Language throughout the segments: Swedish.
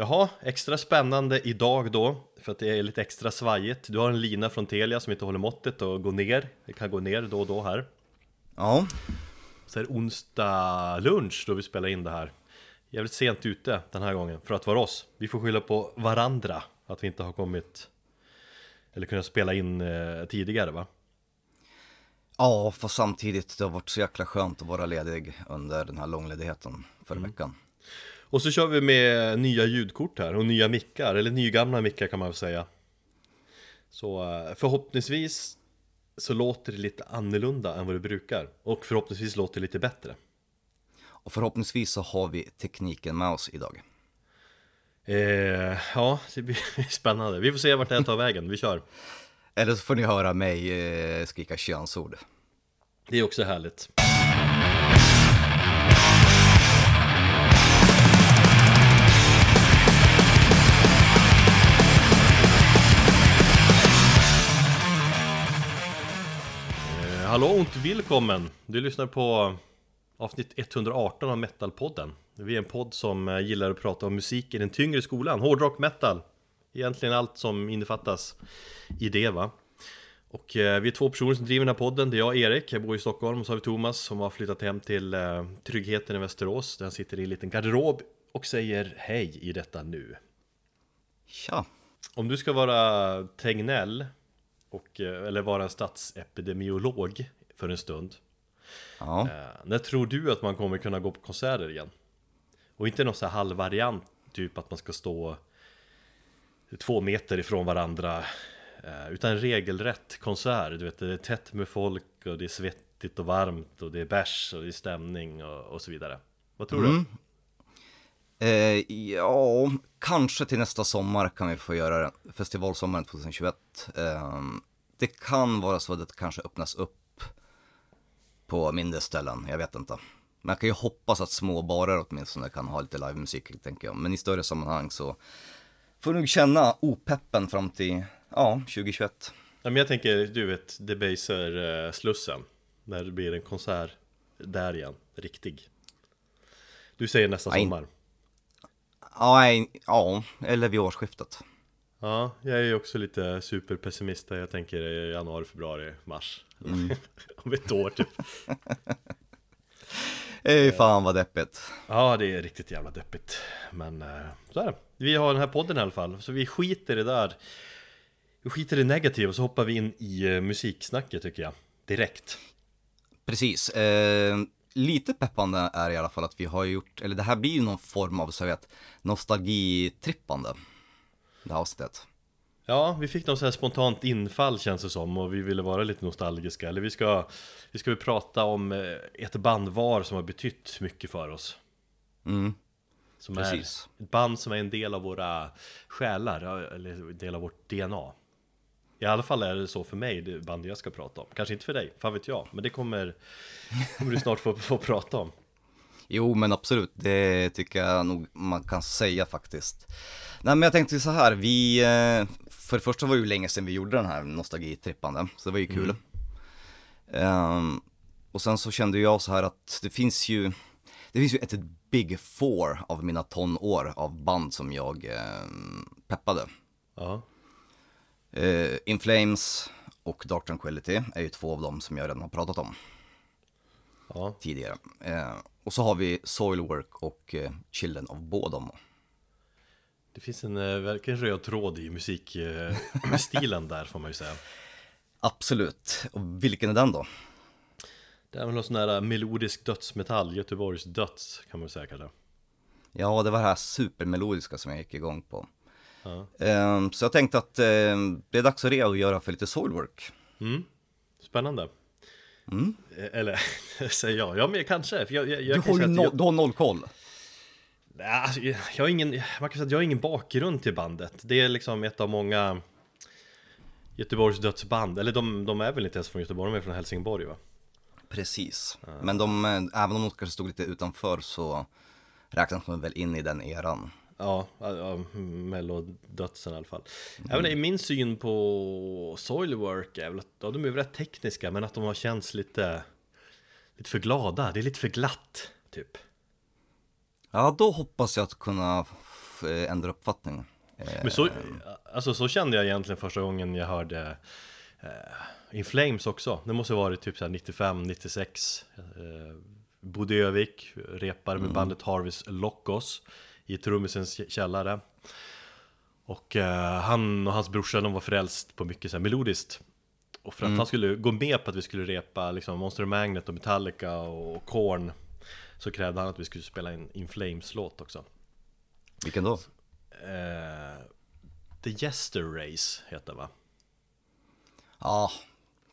Jaha, extra spännande idag då, för att det är lite extra svajigt. Du har en lina från Telia som inte håller måttet och går ner. Det kan gå ner då och då här. Ja, Så är det onsdag lunch då vi spelar in det här. Jävligt sent ute den här gången för att vara oss. Vi får skylla på varandra att vi inte har kommit eller kunnat spela in eh, tidigare va? ja, för samtidigt det har varit så jäkla skönt att vara ledig under den här långledigheten förra veckan. Och så kör vi med nya ljudkort här och nya mickar, eller nygamla mickar kan man väl säga. Så eh, förhoppningsvis så låter det lite annorlunda än vad det brukar. Och förhoppningsvis låter det lite bättre. Och förhoppningsvis så har vi tekniken med oss idag. Eh, ja, det blir spännande. Vi får se vart det här tar vägen. Vi kör. Eller så får ni höra mig eh, skrika könsord. Det är också härligt. Hallå och välkommen! Du lyssnar på avsnitt 118 av Metalpodden. Vi är en podd som eh, gillar att prata om musik i den tyngre skolan, hårdrock, metal. Egentligen allt som innefattas i det va. Och eh, vi är två personer som driver den här podden. Det är jag Erik, jag bor i Stockholm. Och så har vi Thomas som har flyttat hem till eh, tryggheten i Västerås. Där han sitter i en liten garderob och säger hej i detta nu. Tja! Om du ska vara Tegnell, och, eh, eller vara statsepidemiolog för en stund. Ja, Eh, när tror du att man kommer kunna gå på konserter igen? Och inte någon sån här halvvariant, typ att man ska stå två meter ifrån varandra. eh, Utan en regelrätt konsert, du vet det är tätt med folk och det är svettigt och varmt och det är bärs och det är stämning och, och så vidare. Vad tror du? Eh, ja, kanske till nästa sommar kan vi få göra det. Festivalsommaren 2021. Eh, det kan vara så att det kanske öppnas upp på mindre ställen, jag vet inte. Men jag kan ju hoppas att små barer åtminstone kan ha lite livemusik, tänker jag. Men i större sammanhang så får du nog känna opeppen fram till, ja, 2021. Ja, men jag tänker, du vet, Debaser-slussen. När det blir en konsert där igen, riktig. Du säger nästa Nej. sommar. Ja, ja, eller vid årsskiftet. Ja, jag är ju också lite superpessimist. Jag tänker januari, februari, mars. Om ett år typ. Ej fan vad deppigt. Ja, det är riktigt jävla deppigt. Men eh, så är det. Vi har den här podden i alla fall. Så vi skiter i det där. Vi skiter i det negativa och så hoppar vi in i eh, musiksnacket tycker jag. Direkt. Precis. Eh, lite peppande är i alla fall att vi har gjort, eller det här blir ju någon form av, så vet, nostalgitrippande. Det här avsnittet. Ja, vi fick något så här spontant infall känns det som och vi ville vara lite nostalgiska. Eller vi ska, vi ska väl prata om eh, ett band var som har betytt mycket för oss. Mm, Som Precis. är ett band som är en del av våra själar, eller en del av vårt DNA. I alla fall är det så för mig, det band jag ska prata om. Kanske inte för dig, fan vet jag. Men det kommer, kommer du snart få, få prata om. Jo, men absolut, det tycker jag nog man kan säga faktiskt. Nej, men jag tänkte så här, vi, eh, för det första var det ju länge sedan vi gjorde den här nostalgitrippande, så det var ju kul. Ehm, och sen så kände jag så här att det finns ju, det finns ju ett big four av mina tonår av band som jag eh, peppade. Ja, Eh, In Flames och Dark Tranquility är ju två av dem som jag redan har pratat om ja. tidigare. Eh, och så har vi Soilwork och eh, Children of Bodom. Det finns en verkligen röd tråd i musikstilen där får man ju säga. Absolut. Och vilken är den då? Det är väl någon sån där melodisk dödsmetall, Göteborgs döds kan man säga kanske. Ja, det var det här supermelodiska som jag gick igång på. Ja. Eh, så jag tänkte att eh, det är dags att rea och göra för lite Soilwork. Mm. Spännande. Mm. Eh, Eller säger jag, ja men kanske. Jag, jag, jag Du kan har att no- du har noll koll. Alltså, jag har ingen, man kan säga att jag har ingen bakgrund till bandet. Det är liksom ett av många Göteborgs dödsband. Eller de, de är väl inte ens från Göteborg, de är från Helsingborg va? Precis. Men de, eh, även om de kanske stod lite utanför så räknas de väl in i den eran. Ja, ja, mellodödsen i alla fall. Även i min syn på Soilwork är väl att ja, de är rätt tekniska men att de har känts lite Lite för glada, det är lite för glatt typ Ja, då hoppas jag att kunna eh, ändra uppfattning. Men så, alltså så kände jag egentligen första gången jag hörde eh, In Flames också. Det måste ha varit typ 95, 96. Eh, bodde i Övik, repade med bandet Harvest Lockos i trummisens källare. Och eh, han och hans brorsa de var frälst på mycket så här melodiskt. Och för att han skulle gå med på att vi skulle repa liksom Monster Magnet och Metallica och Korn Så krävde han att vi skulle spela en In Flames-låt också. Vilken då? Eh, The Jester Race heter va? Ja,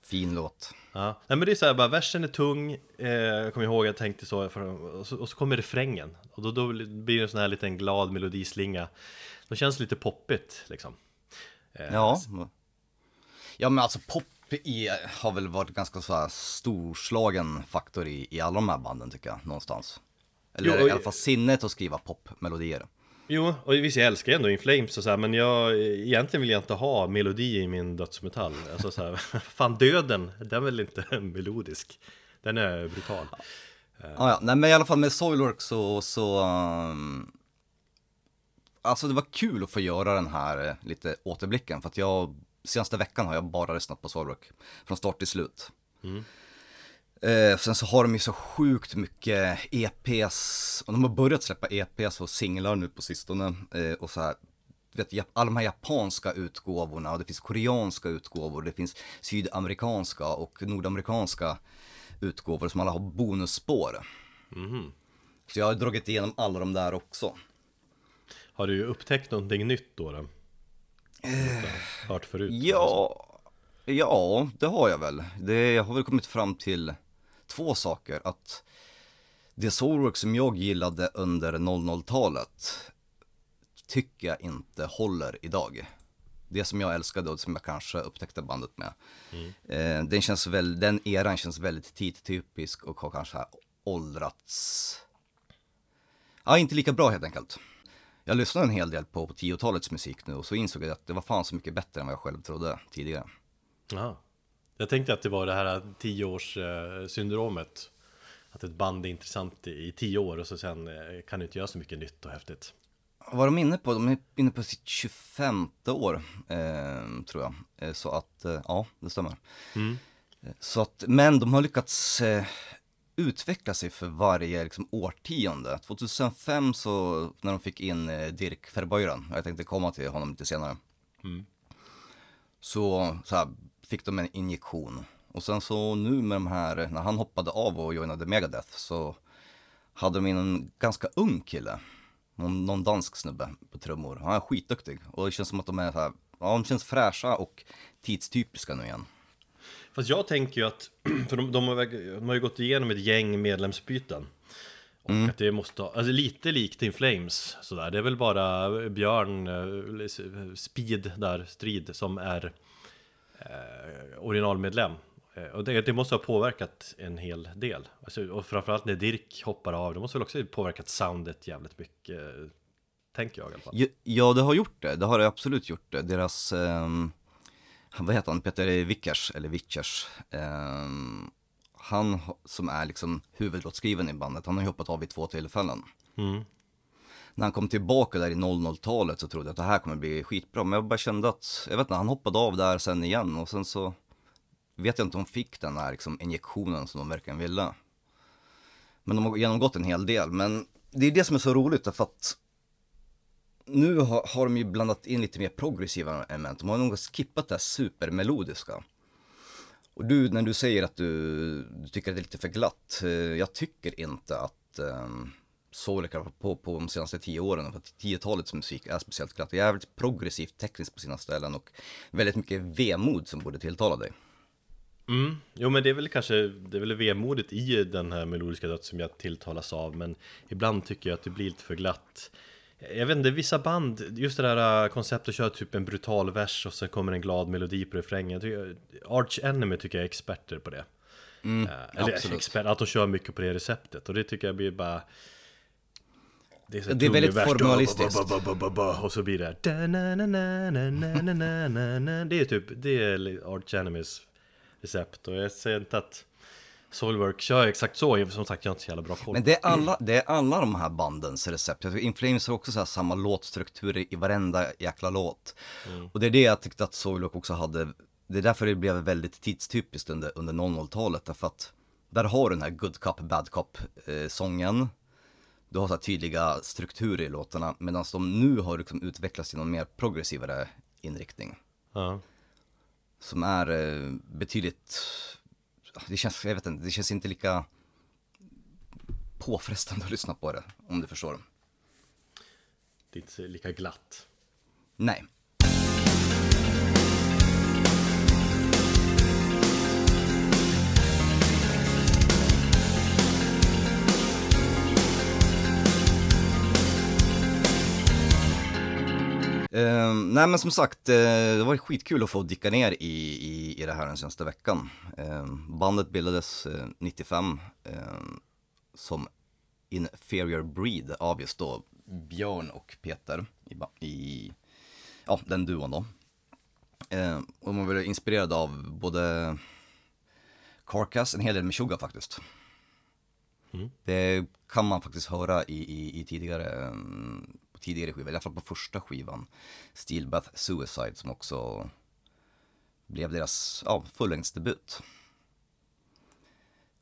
fin låt. Ja, nej men det är så här bara, versen är tung, eh, jag kommer ihåg jag tänkte så, och, så och så kommer refrängen Och då, då blir det en sån här liten glad melodislinga Då känns det lite poppigt liksom eh, Ja. Ja men alltså pop i, har väl varit ganska så här storslagen faktor i, i alla de här banden tycker jag, någonstans. Eller Jo, i alla fall sinnet att skriva popmelodier. Jo, och visst jag älskar ändå In Flames och så här, men jag, egentligen vill jag inte ha melodi i min dödsmetall. Alltså så här, fan döden, den är väl inte melodisk. Den är brutal. Ja, ja, nej men i alla fall med Soilwork så, så um, Alltså det var kul att få göra den här eh, lite återblicken för att jag Senaste veckan har jag bara lyssnat på Soilwork Från start till slut eh, Sen så har de ju så sjukt mycket EPs Och de har börjat släppa EPs och singlar nu på sistone eh, Och så här vet, alla de här japanska utgåvorna och det finns koreanska utgåvor, det finns sydamerikanska och nordamerikanska utgåvor som alla har bonusspår. Så jag har dragit igenom alla de där också. Har du upptäckt någonting nytt då? då? Inte Hört förut? Ja, ja, det har jag väl. Det, jag har väl kommit fram till två saker. Att det soulwork som jag gillade under 00-talet tycker jag inte håller idag. Det som jag älskade och som jag kanske upptäckte bandet med. Eh, den, känns väl, den eran känns väldigt tidtypisk och har kanske åldrats Ja, inte lika bra helt enkelt. Jag lyssnade en hel del på, på 10-talets musik nu och så insåg jag att det var fan så mycket bättre än vad jag själv trodde tidigare. Jaha. Jag tänkte att det var det här tioårssyndromet Att ett band är intressant i tio år och så sen eh, kan det inte göra så mycket nytt och häftigt Vad är de inne på? De är inne på sitt 25 år, eh, tror jag. Eh, så att, eh, ja, det stämmer. Eh, Så att, men de har lyckats eh, utveckla sig för varje liksom, årtionde. 2005 så, när de fick in Dirk Verbuiren, jag tänkte komma till honom lite senare. Så, så här, fick de en injektion. Och sen så nu med de här, när han hoppade av och joinade Megadeth så hade de in en ganska ung kille. Någon, någon dansk snubbe på trummor. Han är skitduktig. Och det känns som att de är så här, ja de känns fräscha och tidstypiska nu igen. Fast jag tänker ju att, för de, de, har, de har ju gått igenom ett gäng medlemsbyten Och att det måste ha, alltså lite likt In Flames sådär Det är väl bara Björn, eh, Speed där, Strid, som är eh, originalmedlem Eh, Och det, det måste ha påverkat en hel del alltså, Och framförallt när Dirk hoppar av, det måste väl också ha påverkat soundet jävligt mycket Tänker jag i alla fall Ja, det har gjort det. Det har det absolut gjort det. Deras, ehm, vad heter han, Peter Vickers, eller Vickers. ehm, han ha- som är liksom huvudlåtskrivaren i bandet, han har ju hoppat av vid två tillfällen. mm. När han kom tillbaka där i 00-talet så trodde jag att det här kommer bli skitbra. Men jag bara kände att, jag vet inte, han hoppade av där sen igen och sen så vet jag inte om de fick den här liksom injektionen som de verkligen ville. Men de har genomgått en hel del. Men det är det som är så roligt därför att nu har, har de ju blandat in lite mer progressiva element. De har nog skippat det här supermelodiska. Och du, när du säger att du, du tycker att det är lite för glatt. Eh, jag tycker inte att um, Soul på, på de senaste tio åren, för att tiotalets musik är speciellt glatt. Det är jävligt progressivt tekniskt på sina ställen och väldigt mycket vemod som borde tilltala dig. Mm. Jo men det är väl kanske, det är väl vemodet i den här melodiska död som jag tilltalas av Men ibland tycker jag att det blir lite för glatt Jag vet inte, vissa band, just det där äh, konceptet att köra typ en brutal vers och sen kommer en glad melodi på refrängen tycker- Arch Enemy tycker jag är experter på det Mm, Eh, Eller absolut. expert, att de kör mycket på det receptet och det tycker jag blir bara det är, så det är väldigt vers, formalistiskt. Ba, ba, ba, och så blir det här. Det är typ, det är Art Enemies recept. Och jag säger inte att Soulwork kör exakt så, som sagt jag har inte så jävla bra koll. Men det är alla, det är alla de här bandens recept. Jag tycker Inflames har också så här samma låtstruktur i varenda jäkla låt. Mm. Och det är det jag tyckte att Soulwork också hade. Det är därför det blev väldigt tidstypiskt under, under 00-talet. Därför att där har du den här good cop, bad cop-sången. Eh, du har så här tydliga strukturer i låtarna. Medan de nu har liksom utvecklats till någon mer progressivare inriktning. Ja. Som är eh, betydligt, det känns, jag vet inte, det känns inte lika påfrestande att lyssna på det, om du förstår. Det är inte lika glatt. Nej. Eh, nej men som sagt, eh, det var skitkul att få dicka ner i, i, i det här den senaste veckan. Eh, bandet bildades eh, 95 eh, som Inferior Breed av just då Björn och Peter i, i ja, den duon då. Och man var inspirerad av både Carcass, en hel del med Sugar faktiskt. Det kan man faktiskt höra i, i, i tidigare, um, på tidigare skivor, i alla fall på första skivan. Steelbath Suicide som också blev deras ja, fullängdsdebut.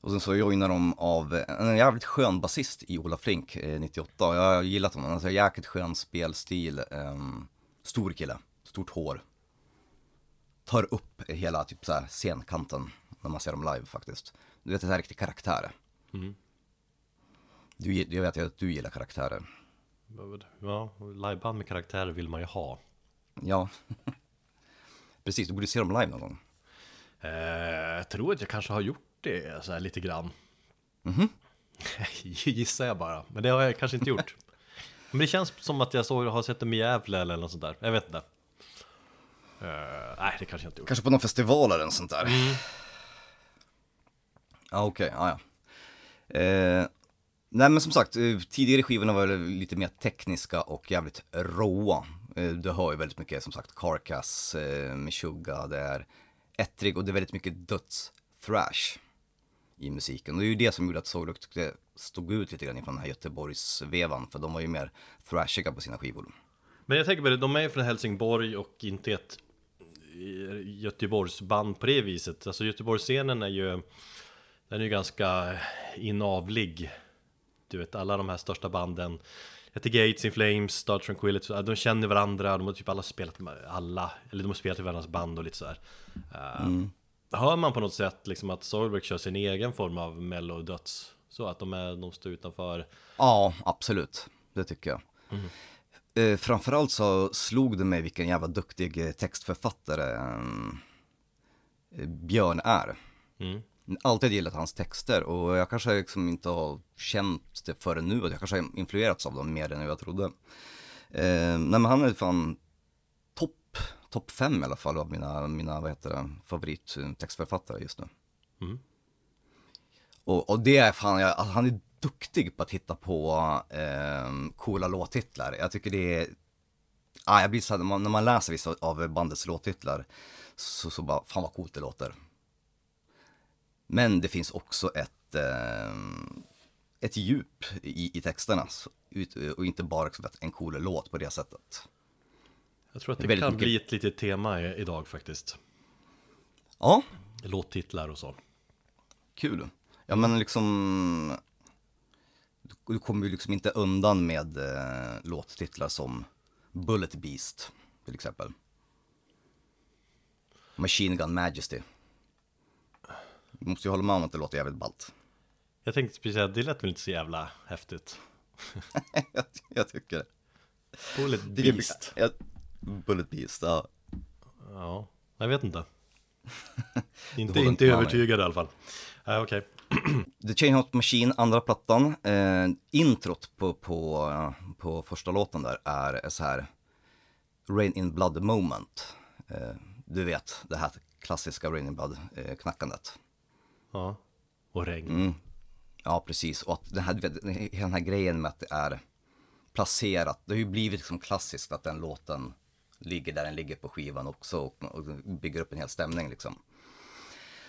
Och sen så joinar de av en jävligt skön basist i Ola Flink, eh, 98. Jag har gillat honom, alltså jäkligt skön spelstil. ehm, stor kille, stort hår. Tar upp hela typ så här scenkanten när man ser dem live faktiskt. Du vet, det är riktig karaktär. Du, gi- jag vet att du gillar karaktärer. Ja, liveband med karaktärer vill man ju ha. Ja. Precis, du borde se dem live någon gång. Eh, jag tror att jag kanske har gjort det så här lite grann. Mhm. Gissar jag bara, men det har jag kanske inte gjort. Men det känns som att jag såg, har sett dem i Gävle eller något sånt där. Jag vet inte. Eh, nej, det kanske jag inte gjort. Kanske på någon festival eller något sånt där. Ja, okej, ja, ja. Nej, men som sagt, eh, tidigare skivorna var lite mer tekniska och jävligt råa. Eh, du hör ju väldigt mycket, som sagt, Carcass, eh, Meshuggah, det är ettrig och det är väldigt mycket döds-thrash i musiken. Och det är ju det som gjorde att Soulrock tyckte stod ut lite grann från den här Göteborgsvevan, för de var ju mer thrashiga på sina skivor. Men jag tänker på det, de är ju från Helsingborg och inte ett Göteborgsband på det viset. Alltså Göteborgsscenen är ju, den är ju ganska inavlig. Du vet, alla de här största banden heter Gates, In Flames, Star Tranquility, de känner varandra, de har typ alla spelat med alla, eller de har spelat i varandras band och lite sådär. Uh, Hör man på något sätt liksom att Soilwork kör sin egen form av mello-döds? Så att de, är, de står utanför Ja, absolut. Det tycker jag. Eh, framförallt så slog det mig vilken jävla duktig eh, textförfattare eh, Björn är. Mm. Alltid gillat hans texter och jag kanske liksom inte har känt det förrän nu, att jag kanske har influerats av dem mer än jag trodde. Eh, nej men han är fan topp, topp fem i alla fall av mina, mina vad heter det, favorittextförfattare just nu. Mm. Och, och det är fan, jag, alltså, han är duktig på att hitta på eh, coola låttitlar. Jag tycker det är, ah, jag blir så här, när, man, när man läser vissa av bandets låttitlar så, så bara, fan vad coolt det låter. Men det finns också ett, eh, ett djup i, i texterna och inte bara liksom en cool låt på det sättet. Jag tror att Det det, kan mycket- bli ett litet tema idag faktiskt. Ja, Låttitlar och så. kul. Ja men liksom, du kommer ju liksom inte undan med eh, låttitlar som Bullet Beast till exempel. Machine Gun Majesty. Måste ju hålla med om att det låter jävligt ballt. Jag tänkte precis säga, det lät väl inte så jävla häftigt. jag, jag tycker det. Bullet Beast. Ja, Bullet Beast, ja. Ja, jag vet inte. inte inte övertygad i alla fall. Nej, okej. The Chain Hot Machine, andra plattan. Eh, introt på, på, eh, på första låten där är så här Rain in Blood moment. Eh, du vet, det här klassiska Rain in Blood eh. Ja. Och regn. Mm. Ja, precis. Och att den här, den här grejen med att det är placerat. Det har ju blivit liksom klassiskt att den låten ligger där den ligger på skivan också och, och bygger upp en hel stämning liksom.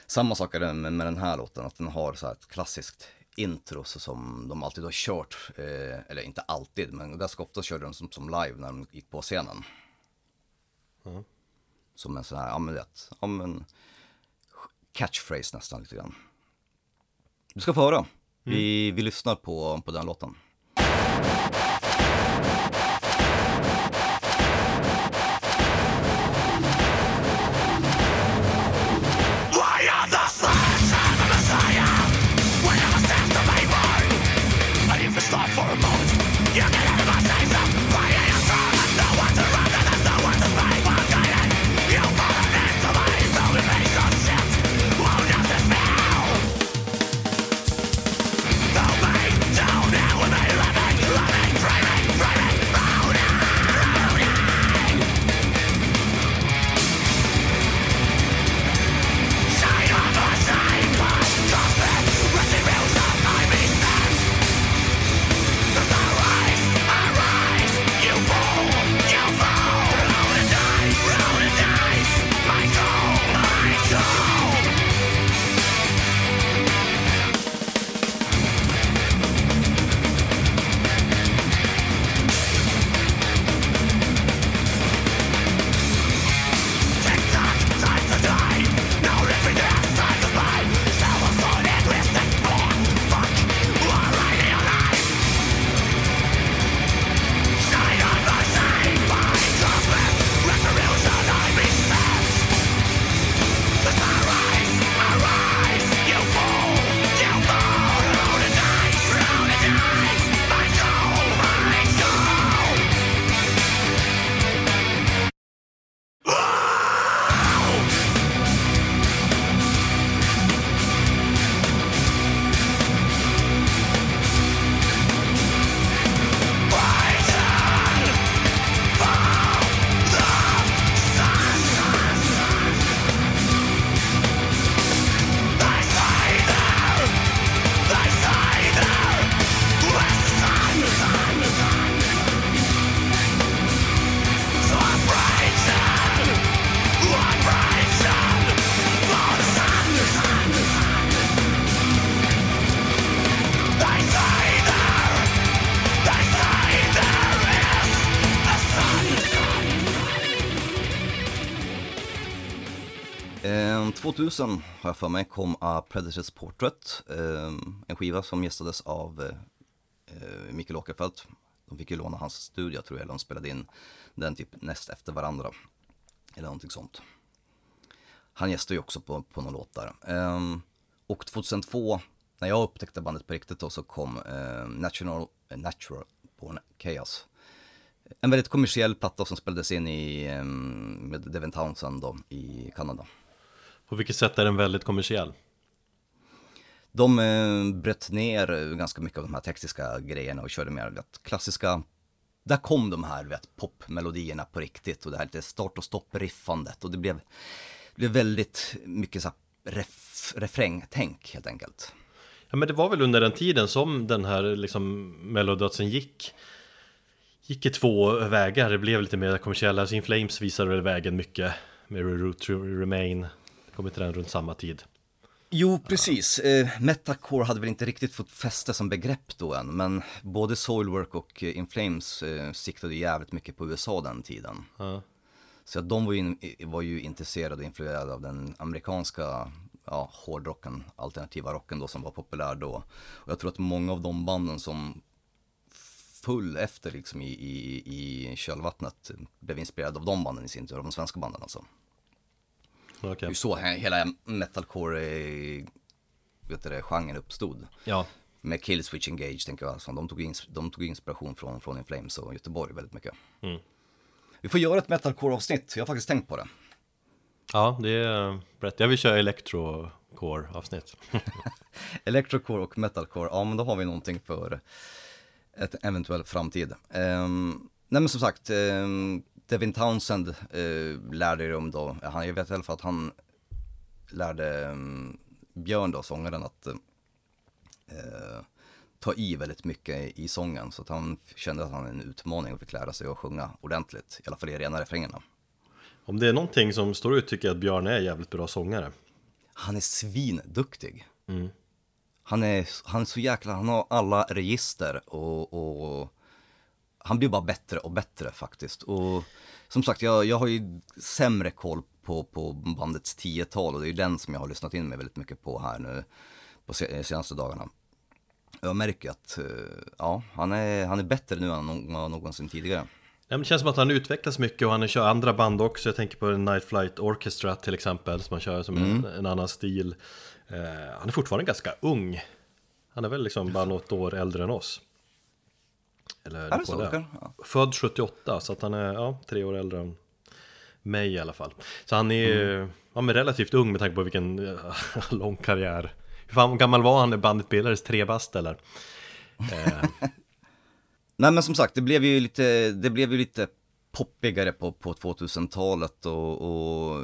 Samma sak är det med, med den här låten, att den har så här ett klassiskt intro så som de alltid har kört, eh, eller inte alltid, men ganska ofta körde de som, som live när de gick på scenen. Ja. Som en sån här, ja men vet, ja men catchphrase nästan lite grann. Du ska få höra. Vi, vi lyssnar på, på den låten. Eh, 2000 har jag för mig kom A Predators Portrait, eh, en skiva som gästades av eh, Mikael Åkerfeldt. De fick ju låna hans studio tror jag, eller de spelade in den typ näst efter varandra. Eller någonting sånt. Han gästade ju också på, på någon låt där. Ehm, och 2002, när jag upptäckte bandet på riktigt då, så kom ehm, National, eh, Natural Born Chaos. En väldigt kommersiell platta som spelades in i, ehm, med Devin Townsend då, i Kanada. På vilket sätt är den väldigt kommersiell? De eh, bröt ner ganska mycket av de här tekniska grejerna och körde mer vet, klassiska där kom de här vet, popmelodierna på riktigt och det här lite start och stopp-riffandet och det blev, blev väldigt mycket så här ref, refrängtänk helt enkelt. Ja men det var väl under den tiden som den här liksom mellodödsen gick Gick i två vägar, det blev lite mer kommersiella, alltså In Flames visade väl vägen mycket med Root to Remain kom inte den runt samma tid Jo, precis. Eh, Metacore hade väl inte riktigt fått fäste som begrepp då än, men både Soilwork och eh, In Flames eh, siktade jävligt mycket på USA den tiden. ja. Så att de var ju, in, var ju intresserade och influerade av den amerikanska ja, hårdrocken, alternativa rocken då som var populär då. Och jag tror att många av de banden som full efter liksom i, i, i kölvattnet blev inspirerade av de banden i sin tur, av de svenska banden alltså. Det Okej. är ju så he- hela metalcore eh, det, uppstod. Ja, Med Killswitch Engage tänker jag, alltså. de, tog ins- de tog inspiration från, från In Flames och Göteborg väldigt mycket. Mm. Vi får göra ett metalcore-avsnitt, jag har faktiskt tänkt på det. ja det är rätt Jag vill köra electrocore avsnitt Electrocore och metalcore, ja men då har vi någonting för ett eventuell framtid. Um, nej men som sagt, um, Devin Townsend uh, lärde om då, han, jag vet i alla fall att han lärde um, Björn då, sångaren, att uh, ta i väldigt mycket i sången. Så att han kände att han hade en utmaning och fick lära sig att sjunga ordentligt, i alla fall i rena refrängerna. Om det är någonting som står ut tycker jag att Björn är jävligt bra sångare han är svinduktig. Mm. Han är, han är så jäkla, han har alla register och, och han blir bara bättre och bättre faktiskt. Och som sagt, jag, jag har ju sämre koll på, på bandets tiotal och det är ju den som jag har lyssnat in mig väldigt mycket på här nu på senaste dagarna. Jag märker att, eh, ja, han är, han är bättre nu än någonsin tidigare. Ja, det känns som att han utvecklas mycket och han kör andra band också. Jag tänker på Night Flight Orchestra till exempel, som han kör som mm. en, en, annan stil. Eh, han är fortfarande ganska ung. Han är väl liksom bara något år äldre än oss. Eller är det så? Det. Ja. Född 78, så att han är ja, tre år äldre än mig i alla fall. Så han är, mm. han är relativt ung med tanke på vilken uh, lång karriär. Hur fan gammal var han när bandet bildades? Tre bast eller? Eh. Nej men som sagt, det blev ju lite, det blev ju lite poppigare på, på 2000-talet och, och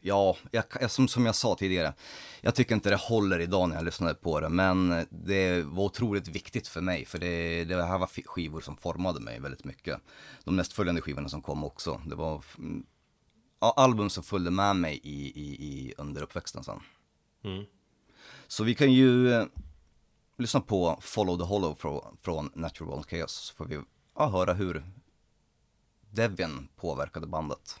ja, jag, som, som jag sa tidigare, jag tycker inte det håller idag när jag lyssnade på det, men det var otroligt viktigt för mig, för det, det här var skivor som formade mig väldigt mycket. De nästföljande skivorna som kom också, det var ja, album som följde med mig i, i, i under uppväxten sen. Mm. Så vi kan ju eh, lyssna på Follow the Hollow från, från Natural Chaos, så får vi ja, höra hur Devin påverkade bandet.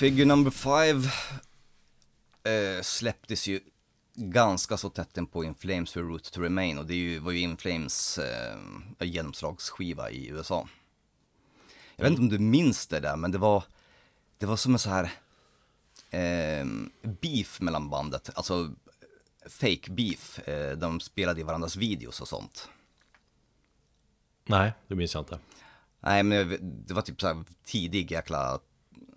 Figure number five eh, släpptes ju ganska så tätt på In Flames för Root to Remain och det ju, var ju In Flames eh, genomslagsskiva i USA. Jag vet inte om du minns det där, men det var, det var som en så här eh, beef mellan bandet, alltså fake beef. Eh, de spelade i varandras videos och sånt. Nej, det minns jag inte. Nej, men det var typ så här tidig jäkla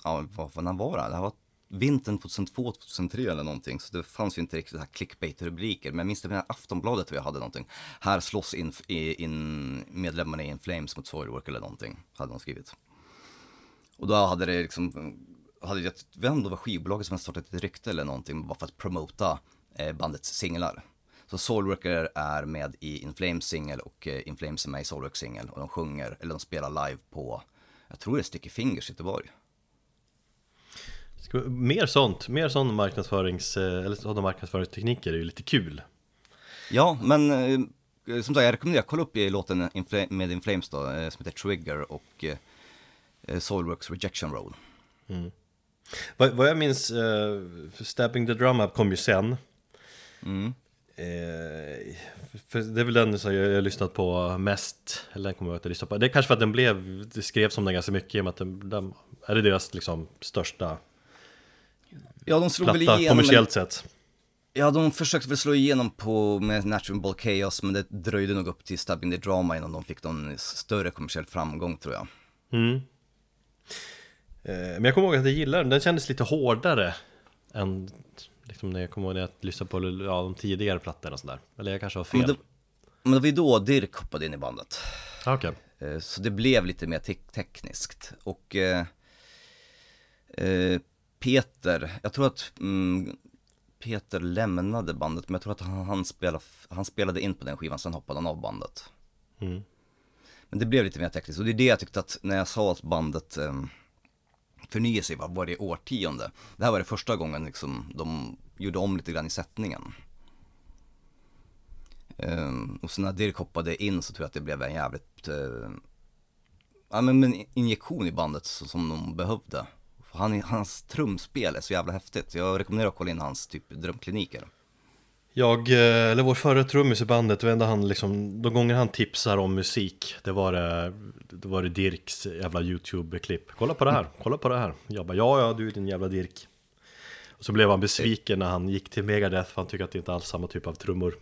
ja, vad, när var det? Det här var vintern 2002, 2003 eller någonting. Så det fanns ju inte riktigt här clickbait-rubriker. Men jag minns typ det med Aftonbladet vi hade någonting. Här slåss in, in medlemmarna i In Flames mot Soilwork eller någonting. Hade de skrivit. Och då hade det liksom, hade jag, vem då var skivbolaget som hade startat ett rykte eller någonting. Bara för att promota eh, bandets singlar. Så Soulworker är med i In Flames singel och eh, In Flames är med i Soulwork singel. Och de sjunger, eller de spelar live på, jag tror det är Sticky Fingers i Göteborg. Mer sånt, mer sån marknadsförings, eh, eller sådana marknadsföringstekniker är ju lite kul Ja, men eh, som sagt, jag rekommenderar kolla upp i låten med In Flames då, eh, som heter Trigger och Soilworks Rejection Road mm. vad, vad, jag minns, för Stabbing the Drum Up kom ju sen mm. för det är väl den som jag, har lyssnat på mest, eller den kommer jag att lyssna på Det är kanske för att den blev, det skrevs om den ganska mycket i och med att den, den är det deras liksom största Ja, de slog väl igenom. kommersiellt sett. Ja, de försökte väl slå igenom på med Natural Ball Chaos, men det dröjde nog upp till Stubbing the Drama innan de fick någon större kommersiell framgång tror jag. Mm. Eh, men jag kommer ihåg att jag gillade den, den kändes lite hårdare än liksom när jag kommer ihåg när jag lyssnade på ja, de tidigare plattorna och sådär. Eller jag kanske har fel. Men det, men det var ju då Dirk hoppade in i bandet. Okej. Okay. Eh, så det blev lite mer te tekniskt. Och eh, eh, Peter, jag tror att mm, Peter lämnade bandet, men jag tror att han, han, spelade, han spelade in på den skivan, sen hoppade han av bandet. Mm. Men det blev lite mer tekniskt, och det är det jag tyckte att när jag sa att bandet eh, förnyar sig var varje årtionde. Det här var det första gången liksom de gjorde om lite grann i sättningen. Um, och så när Dirk hoppade in så tror jag att det blev en jävligt, uh, ja men en injektion i bandet så, som de behövde. Han, hans trumspel är så jävla häftigt. Jag rekommenderar att kolla in hans typ drömkliniker. Jag, eh, eller vår förre trummis i bandet, det enda han liksom, de gånger han tipsar om musik, det var det, det var det Dirks jävla YouTube-klipp. Kolla på det här, kolla på det här. Jag bara, ja ja du är din jävla Dirk. Och så blev han besviken när han gick till Megadeth, för han tycker att det inte alls är samma typ av trummor.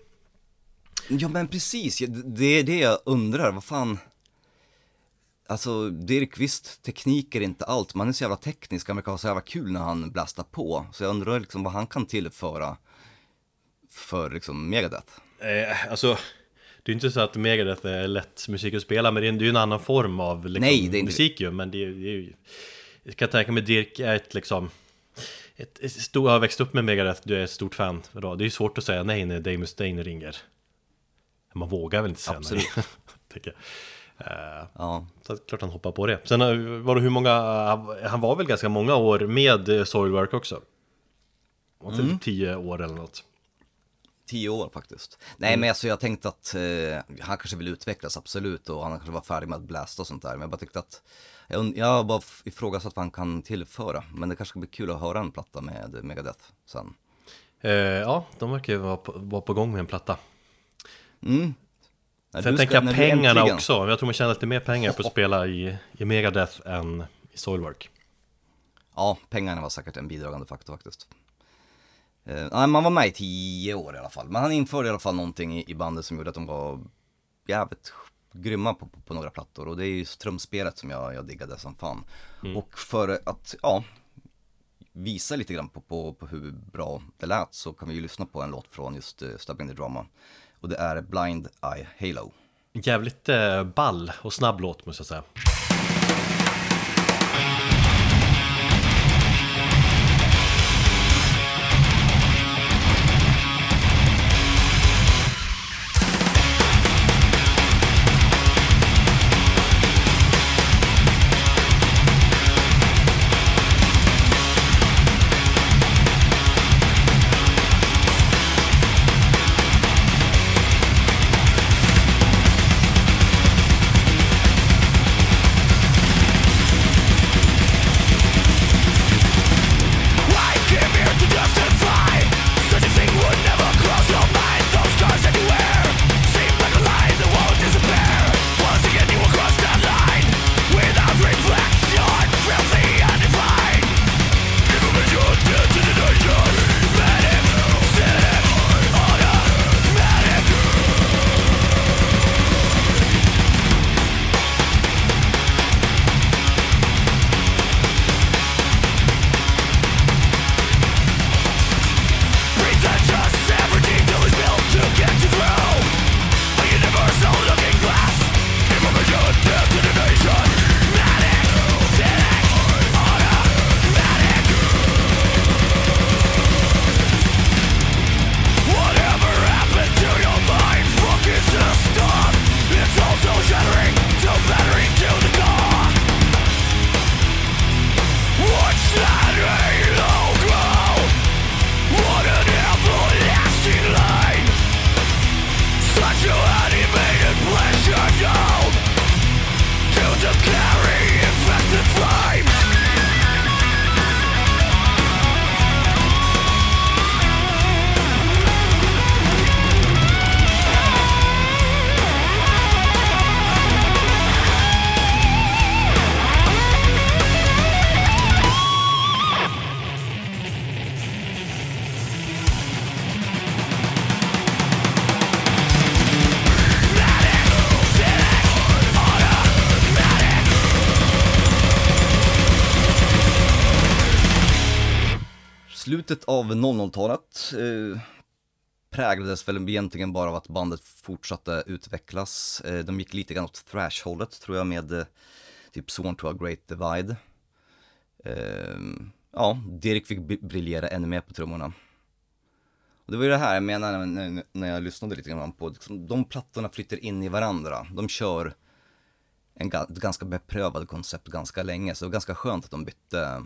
Ja men precis, det är det jag undrar, vad fan Alltså Dirk, visst, teknik är inte allt, man är så jävla teknisk, han verkar ha så jävla kul när han blastar på. Så jag undrar liksom vad han kan tillföra för liksom Megadeth. Eh, alltså, det är inte så att Megadeth är lätt musik att spela, men det är ju en annan form av liksom, Nej, det är inte musik ju. Men det är, det är ju, jag kan tänka mig Dirk är ett liksom, ett, ett stor, har växt upp med Megadeth, du är ett stort fan. Det är ju svårt att säga nej när Dave Mustaine ringer. Man vågar väl inte säga Absolut. nej. Ja, Så att klart han hoppar på det. Sen eh, var det hur många, han var väl ganska många år med eh, Soilwork också. Var det tio år eller något. tio år faktiskt. Nej men alltså jag tänkte att eh, han kanske vill utvecklas absolut och han kanske var färdig med att blästa och sånt där. Men jag bara tyckte att, jag, jag bara ifrågasatt vad han kan tillföra. Men det kanske blir kul att höra en platta med Megadeth sen. Eh, ja, de verkar ju vara på, vara på gång med en platta. Mm. Sen tänker ska- jag pengarna äntligen- också. Jag tror man tjänar lite mer pengar på att spela i, i Megadeth än i Soilwork. Ja, pengarna var säkert en bidragande faktor faktiskt. Eh, man var med i tio år i alla fall. Men han införde i alla fall någonting i, i bandet som gjorde att de var jävligt grymma på, på, på några plattor. Och det är ju trumspelet som jag, jag diggade som fan. Och för att, ja, visa lite grann på, på, på hur bra det lät så kan vi ju lyssna på en låt från just uh, Stubbing the Drama. Och det är Blind Eye Halo. Jävligt eh, ball och snabb låt måste jag säga. Slutet av 00-talet eh, präglades väl egentligen bara av att bandet fortsatte utvecklas. Eh, de gick lite grann åt thrash-hållet tror jag med eh, typ Sworn to a Great Divide. Eh, ja, Dirk fick briljera ännu mer på trummorna. Och det var ju det här jag menade när, när jag lyssnade lite grann på, liksom, de plattorna flyter in i varandra. De kör en ga- ett ganska beprövad koncept ganska länge, så det var ganska skönt att de bytte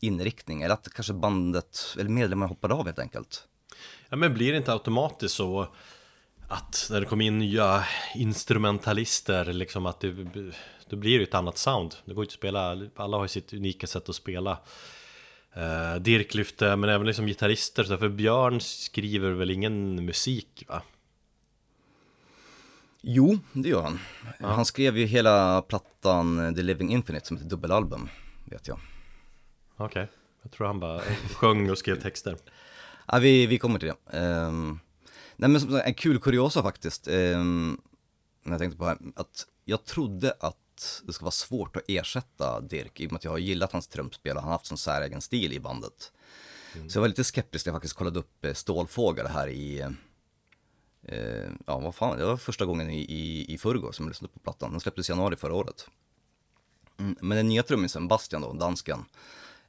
inriktning, eller att kanske bandet, eller medlemmarna hoppade av helt enkelt. Ja men blir det inte automatiskt så att när det kommer in nya instrumentalister liksom att det, då blir det ju ett annat sound. Det går ju inte att spela, alla har ju sitt unika sätt att spela. Eh, Dirk lyfte, men även liksom gitarrister, så för Björn skriver väl ingen musik va? Jo, det gör han. Han skrev ju hela plattan eh, The Living Infinite som ett dubbelalbum, vet jag. Okej, jag tror han bara sjöng och skrev texter. Ja, vi, vi kommer till det. Um, nej men som sagt, en kul kuriosa faktiskt, um, när jag tänkte på här, att jag trodde att det skulle vara svårt att ersätta Dirk, i och med att jag har gillat hans trumpspel och han har haft sån säregen stil i bandet. Så jag var lite skeptisk när jag faktiskt kollade upp eh, Stålfågel här i, eh, ja vad fan, det var första gången i, i, i förrgår som jag lyssnade på plattan, den släpptes i januari förra året. Mm, men den nya trummisen, Bastian då, dansken,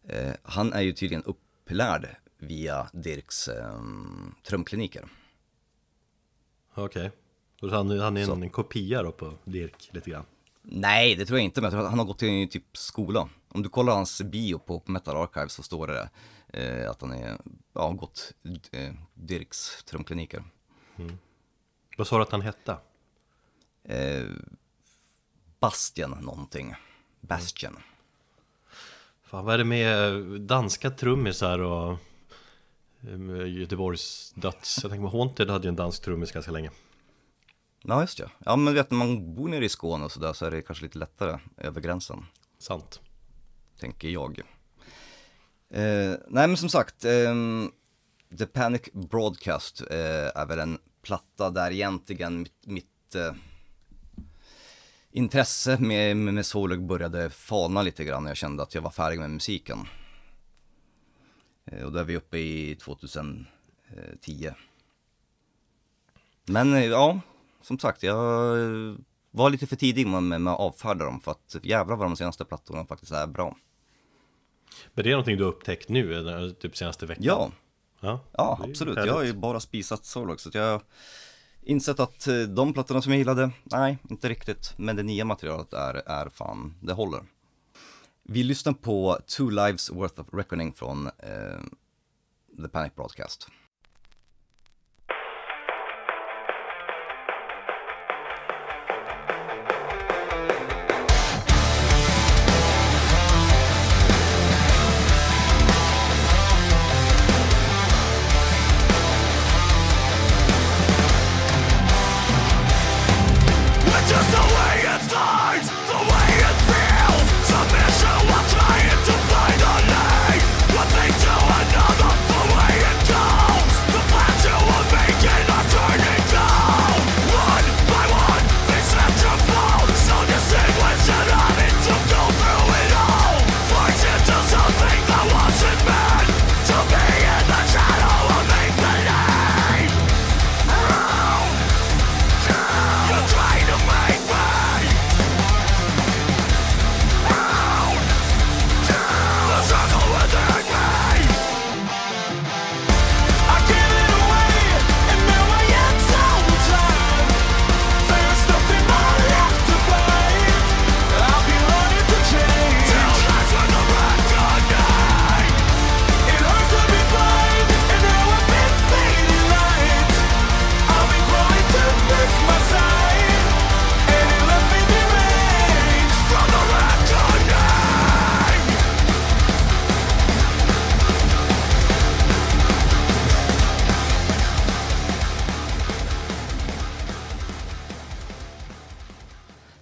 eh, han är ju tydligen upplärd via Dirks eh, trumkliniker. Okej, okay. han, han är Så. en, kopia då på Dirk lite grann. Nej, det tror jag inte, men jag tror att han har gått i typ skola. Om du kollar hans bio på, Metal Archive så står det eh, att han är, ja, gått eh, Dirks trumkliniker. Vad sa du att han hette? Eh, Bastian någonting. Bastion. Fan, vad är det med danska trummisar och eh, Göteborgs döds? Jag tänker på Haunted hade ju en dansk trummis ganska länge. Ja, just det. Ja, men vet när man bor nere i Skåne och sådär så är det kanske lite lättare över gränsen. Sant. tänker jag. Eh, nej men som sagt, ehm, The Panic Broadcast eh, är väl en platta där egentligen mitt, mitt eh, intresse med, med, Solug började falna lite grann när jag kände att jag var färdig med musiken. Eh, och då är vi uppe i 2010. Men eh, ja, som sagt, jag var lite för tidig med, med, att avfärda dem för att jävlar vad de senaste plattorna faktiskt är bra. Men det är någonting du har upptäckt nu, typ senaste veckan? Ja, Ja, ja absolut. härligt. Jag har ju bara spisat Solog så att jag insett att eh, de plattorna som jag gillade, nej, inte riktigt. Men det nya materialet är, är fan, det håller. Vi lyssnar på Two Lives Worth of Reckoning från eh, The Panic Broadcast.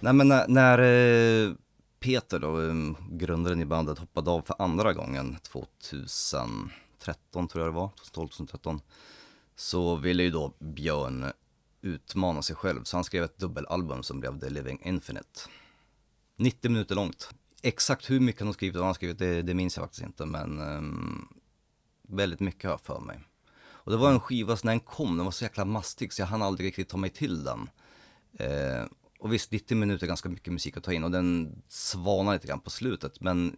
Nej men när, när eh, Peter då, um, grundaren i bandet, hoppade av för andra gången 2013 tror jag det var, 2012-2013. Så ville ju då Björn utmana sig själv, så han skrev ett dubbelalbum som blev The Living Infinite. 90 minuter långt. Exakt hur mycket han har skrivit och vad han har skrivit, det, det minns jag faktiskt inte, men um, väldigt mycket har jag för mig. Och det var en skiva, så när den kom, den var så jäkla mastig så jag hann aldrig riktigt ta mig till den. Eh, och visst, 90 minuter är ganska mycket musik att ta in och den svanar lite grann på slutet, men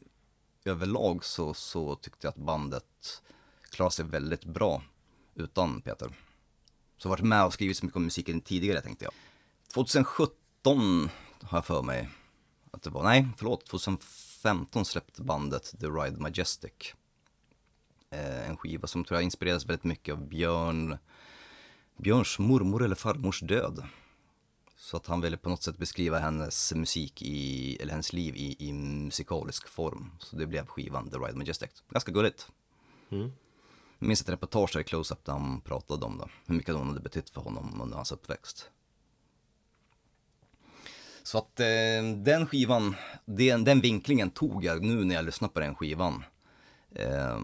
överlag så, så tyckte jag att bandet klarade sig väldigt bra utan Peter. Så varit med och skrivit så mycket om musiken tidigare tänkte jag. 2017 har jag för mig att det var, nej förlåt, 2015 släppte bandet The Ride Majestic. Eh, en skiva som tror jag inspirerades väldigt mycket av Björn, Björns mormor eller farmors död. Så att han ville på något sätt beskriva hennes musik i, eller hennes liv i, i musikalisk form. Så det blev skivan The Ride Majestic. Ganska gulligt. Mm. Jag minns ett reportage i Close-Up där han pratade om det. Hur mycket hon hade betytt för honom under hans uppväxt. Så att eh, den skivan, den, den vinklingen tog jag nu när jag lyssnar på den skivan. Eh,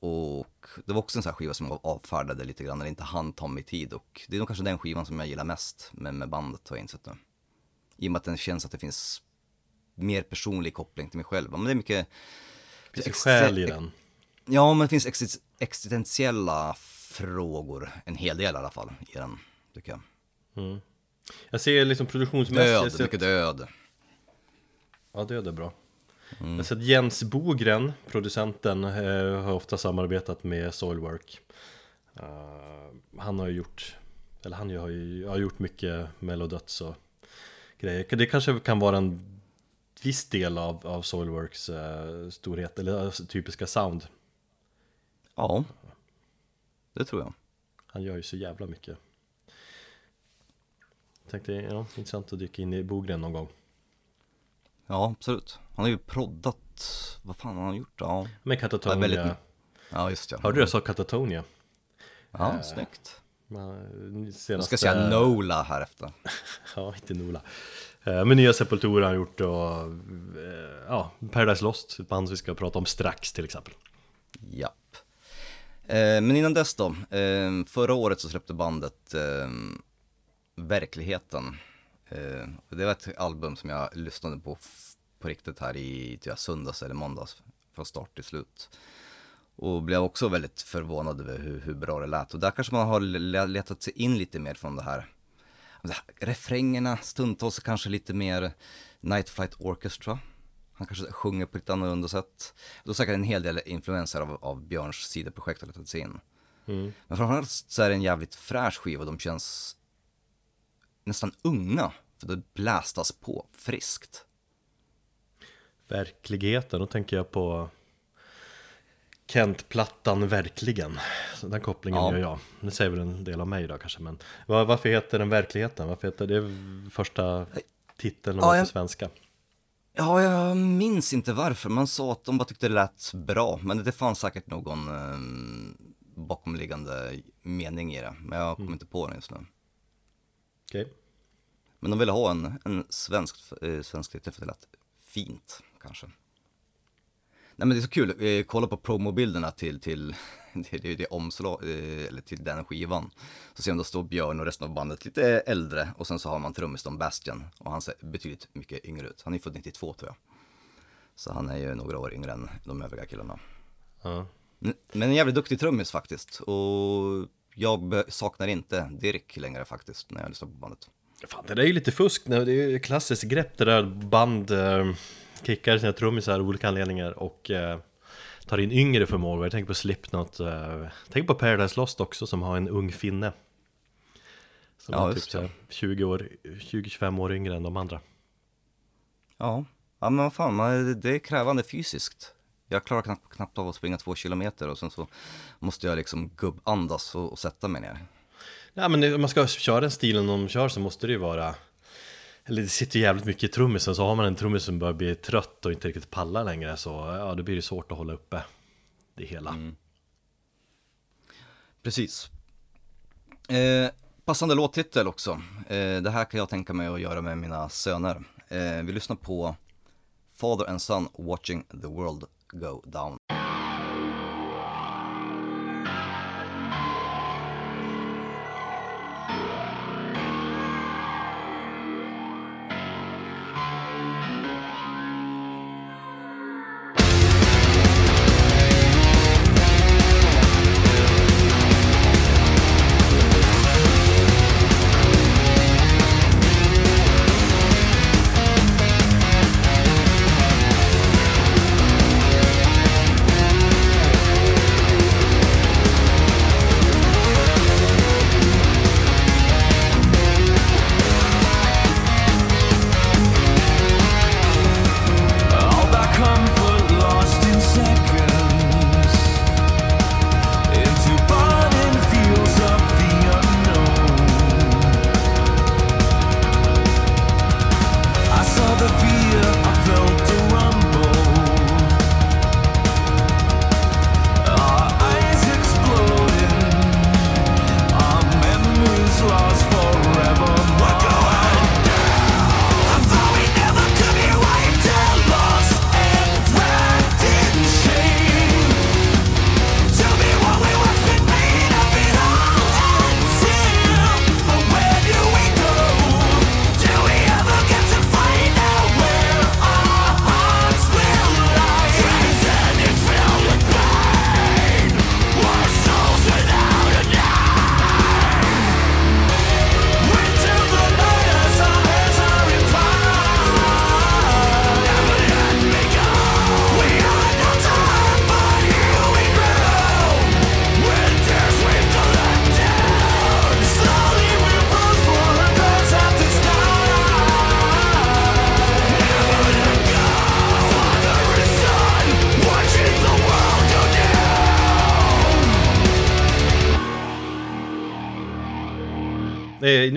och det var också en sån här skiva som jag avfärdade lite grann det inte hann ta mig tid. Och det är nog kanske den skivan som jag gillar mest med, med bandet har jag insett nu. I och med att den känns att det finns mer personlig koppling till mig själv. Men det är mycket... Finns det själ i den? Ja, men det finns exist existentiella frågor, en hel del i alla fall, i den, tycker jag. Mm. Jag ser liksom produktionsmässigt... Död, mycket död. Ja, död är bra. Mm. Jag har sett Jens Bogren, producenten, eh, har ofta samarbetat med Soilwork. Uh, han har ju gjort, eller han har ju har gjort mycket melodöds och grejer. Det kanske kan vara en viss del av, av Soilworks uh, storhet, eller typiska sound. Ja, det tror jag. Han gör ju så jävla mycket. Jag tänkte, ja, intressant att dyka in i Bogren någon gång. Ja, absolut. Han har ju proddat, vad fan har han gjort? Ja, Med Ja, Katatonia. väldigt- ja just ja. Hörde du jag sa Katatonia? Ja, snyggt. Men, Jag Senaste... ska säga Nola här efter. Ja, inte Nola. Eh, Men nya Sepultura har han gjort och eh, ja, Paradise Lost, ett band vi ska prata om strax till exempel. Japp. Eh, men innan dess då, eh, förra året så släppte bandet eh, Verkligheten. Eh, det var ett album som jag lyssnade på på riktigt här i tror jag, söndags eller måndags, från start till slut. Och blev också väldigt förvånad över hur, hur bra det lät. Och där kanske man har le- letat sig in lite mer från det här. det här refrängerna, stundtals kanske lite mer Night Flight Orchestra. Han kanske sjunger på ett annorlunda sätt. Då säkert en hel del influenser av, av Björns sidoprojekt har letat sig in. Mm. Men framförallt så är det en jävligt fräsch skiva, de känns nästan unga. För det blästas på friskt. Verkligheten, då tänker jag på Kent-plattan Verkligen. Så den kopplingen Ja. gör jag. Det säger väl en del av mig då kanske, men var, varför heter den Verkligheten? Varför heter det första titeln Ja, på jag- svenska? Ja, jag minns inte varför. Man sa att de bara tyckte det lät bra. Men det fanns säkert någon eh, bakomliggande mening i det. Men jag kommer inte på den just nu. Okej. Men de ville ha en, en svensk, eh, svensk titel för det lät fint, kanske. Nej men det är så kul, eh, kolla på promobilderna till, till det, det, det omslag, eh, eller till den skivan. Så ser man då står Björn och resten av bandet lite äldre och sen så har man trummis Don Bastian och han ser betydligt mycket yngre ut. Han är född 92 tror jag. Så han är ju några år yngre än de övriga killarna. Ja. Men en jävligt duktig trummis faktiskt och jag saknar inte Dirk längre faktiskt när jag lyssnar på bandet. Fan, det där är ju lite fusk, det är ju klassiskt grepp det där band eh, kickar sina trummisar av olika anledningar och eh, tar in yngre förmågor. Jag tänker på Slipknot, eh, tänk på Paradise Lost också som har en ung finne. Som Ja, är typ just så här 20 år, 20-25 år yngre än de andra. Ja, ja men vad fan, det är krävande fysiskt. Jag klarar knappt, knappt av att springa två kilometer och sen så måste jag liksom gubbandas och, och sätta mig ner. Ja men det- om man ska köra den stilen de kör så måste det ju vara Eller det sitter ju jävligt mycket i trummisen så har man en trummis som börjar bli trött och inte riktigt pallar längre så ja då blir det svårt att hålla uppe det hela Precis. Eh, passande låttitel också. Eh, det här kan jag tänka mig att göra med mina söner. Eh, vi lyssnar på Father and Son Watching the World Go Down.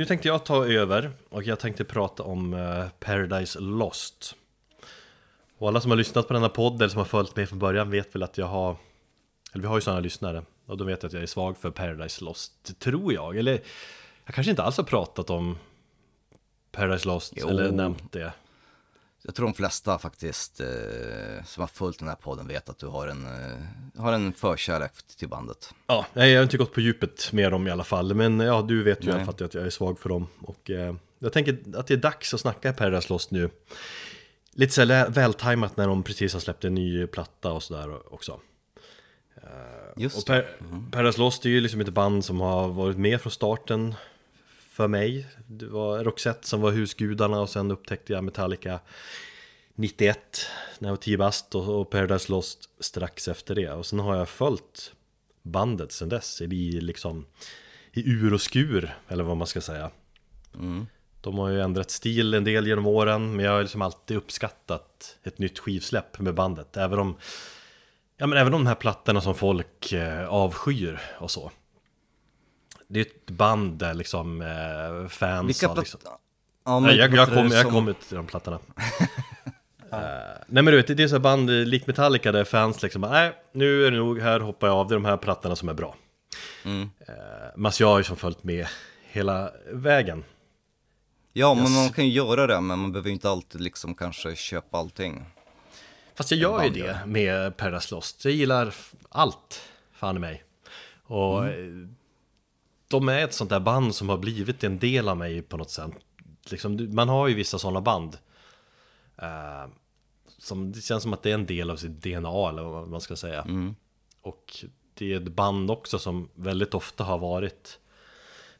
Tänkte jag ta över och jag tänkte prata om eh, Paradise Lost. Och alla som har lyssnat på denna podd eller som har följt mig från början vet väl att jag har Eller vi har ju sådana lyssnare och de vet att jag är svag för Paradise Lost, tror jag. Eller jag kanske inte alls har pratat om Paradise Lost Jo. eller nämnt det. Jag tror de flesta faktiskt eh, som har följt den här podden vet att du har en, eh, har en förkärlek till bandet. Ja, nej, jag har inte gått på djupet med dem i alla fall, men ja, du vet ju i alla Nej. fall att jag är svag för dem. Och eh, jag tänker att det är dags att snacka Paradise Lost nu. Lite så här vältajmat när de precis har släppt en ny platta och sådär också. Just Och per, Paradise Lost är ju liksom ett band som har varit med från starten för mig. Det var Roxette som var husgudarna och sen upptäckte jag Metallica 91 när jag var 10 bast och, Paradise Lost strax efter det. Och sen har jag följt bandet sen dess i liksom i ur och skur eller vad man ska säga. Mm. De har ju ändrat stil en del genom åren men jag har liksom alltid uppskattat ett nytt skivsläpp med bandet. Även om, ja, men även om de här plattorna som folk eh, avskyr och så. Det är ett band där liksom eh, fans Vilka har liksom... Ja, Nej, jag, jag, kom, jag som- kommer till de plattorna. Eh, nej men du vet, det är så band eh, likt Metallica där fans liksom nej nu är det nog, här hoppar jag av, det är de här plattorna som är bra. Mm. Uh, men jag har ju som följt med hela vägen. Ja, men man kan ju göra det, men man behöver ju inte alltid liksom kanske köpa allting. Fast jag gör ju det med Paradise Lost. Jag gillar allt, fan i mig. Och eh, de är ett sånt där band som har blivit en del av mig på något sätt. Liksom, man har ju vissa sådana band. eh, som, det känns som att det är en del av sitt DNA eller vad man ska säga. Och det är ett band också som väldigt ofta har varit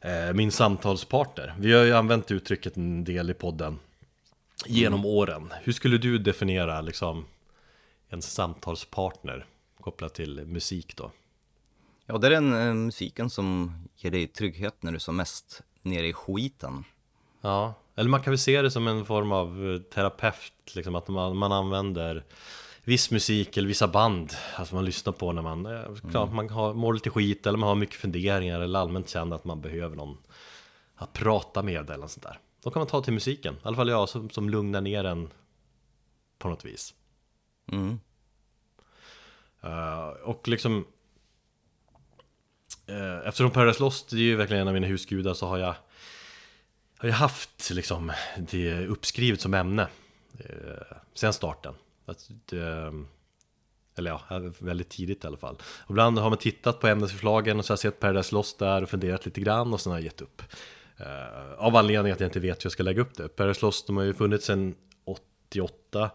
eh, min samtalspartner. Vi har ju använt uttrycket en del i podden genom åren. Hur skulle du definiera liksom en samtalspartner kopplat till musik då? Ja, det är den eh, musiken som ger dig trygghet när du är som mest nere i skiten. Ja, eller man kan väl se det som en form av eh, terapeut, liksom att man, man använder viss musik eller vissa band, alltså man lyssnar på när man, eh, klart, man har, mår lite skit eller man har mycket funderingar eller allmänt känner att man behöver någon att prata med eller sånt där. Då kan man ta till musiken, i alla fall jag som, som lugnar ner en på något vis. Mm. Eh, och liksom uh, Eftersom Paradise Lost är ju verkligen en av mina husgudar så har jag Har jag haft liksom det uppskrivet som ämne uh, Sen starten. Att, det, Eller ja, väldigt tidigt i alla fall. Och Ibland har man tittat på ämnesförslagen och så har jag sett Paradise Lost där och funderat lite grann och sen har jag gett upp. Eh, Av anledning att jag inte vet hur jag ska lägga upp det. Paradise Lost, de har ju funnits sedan 88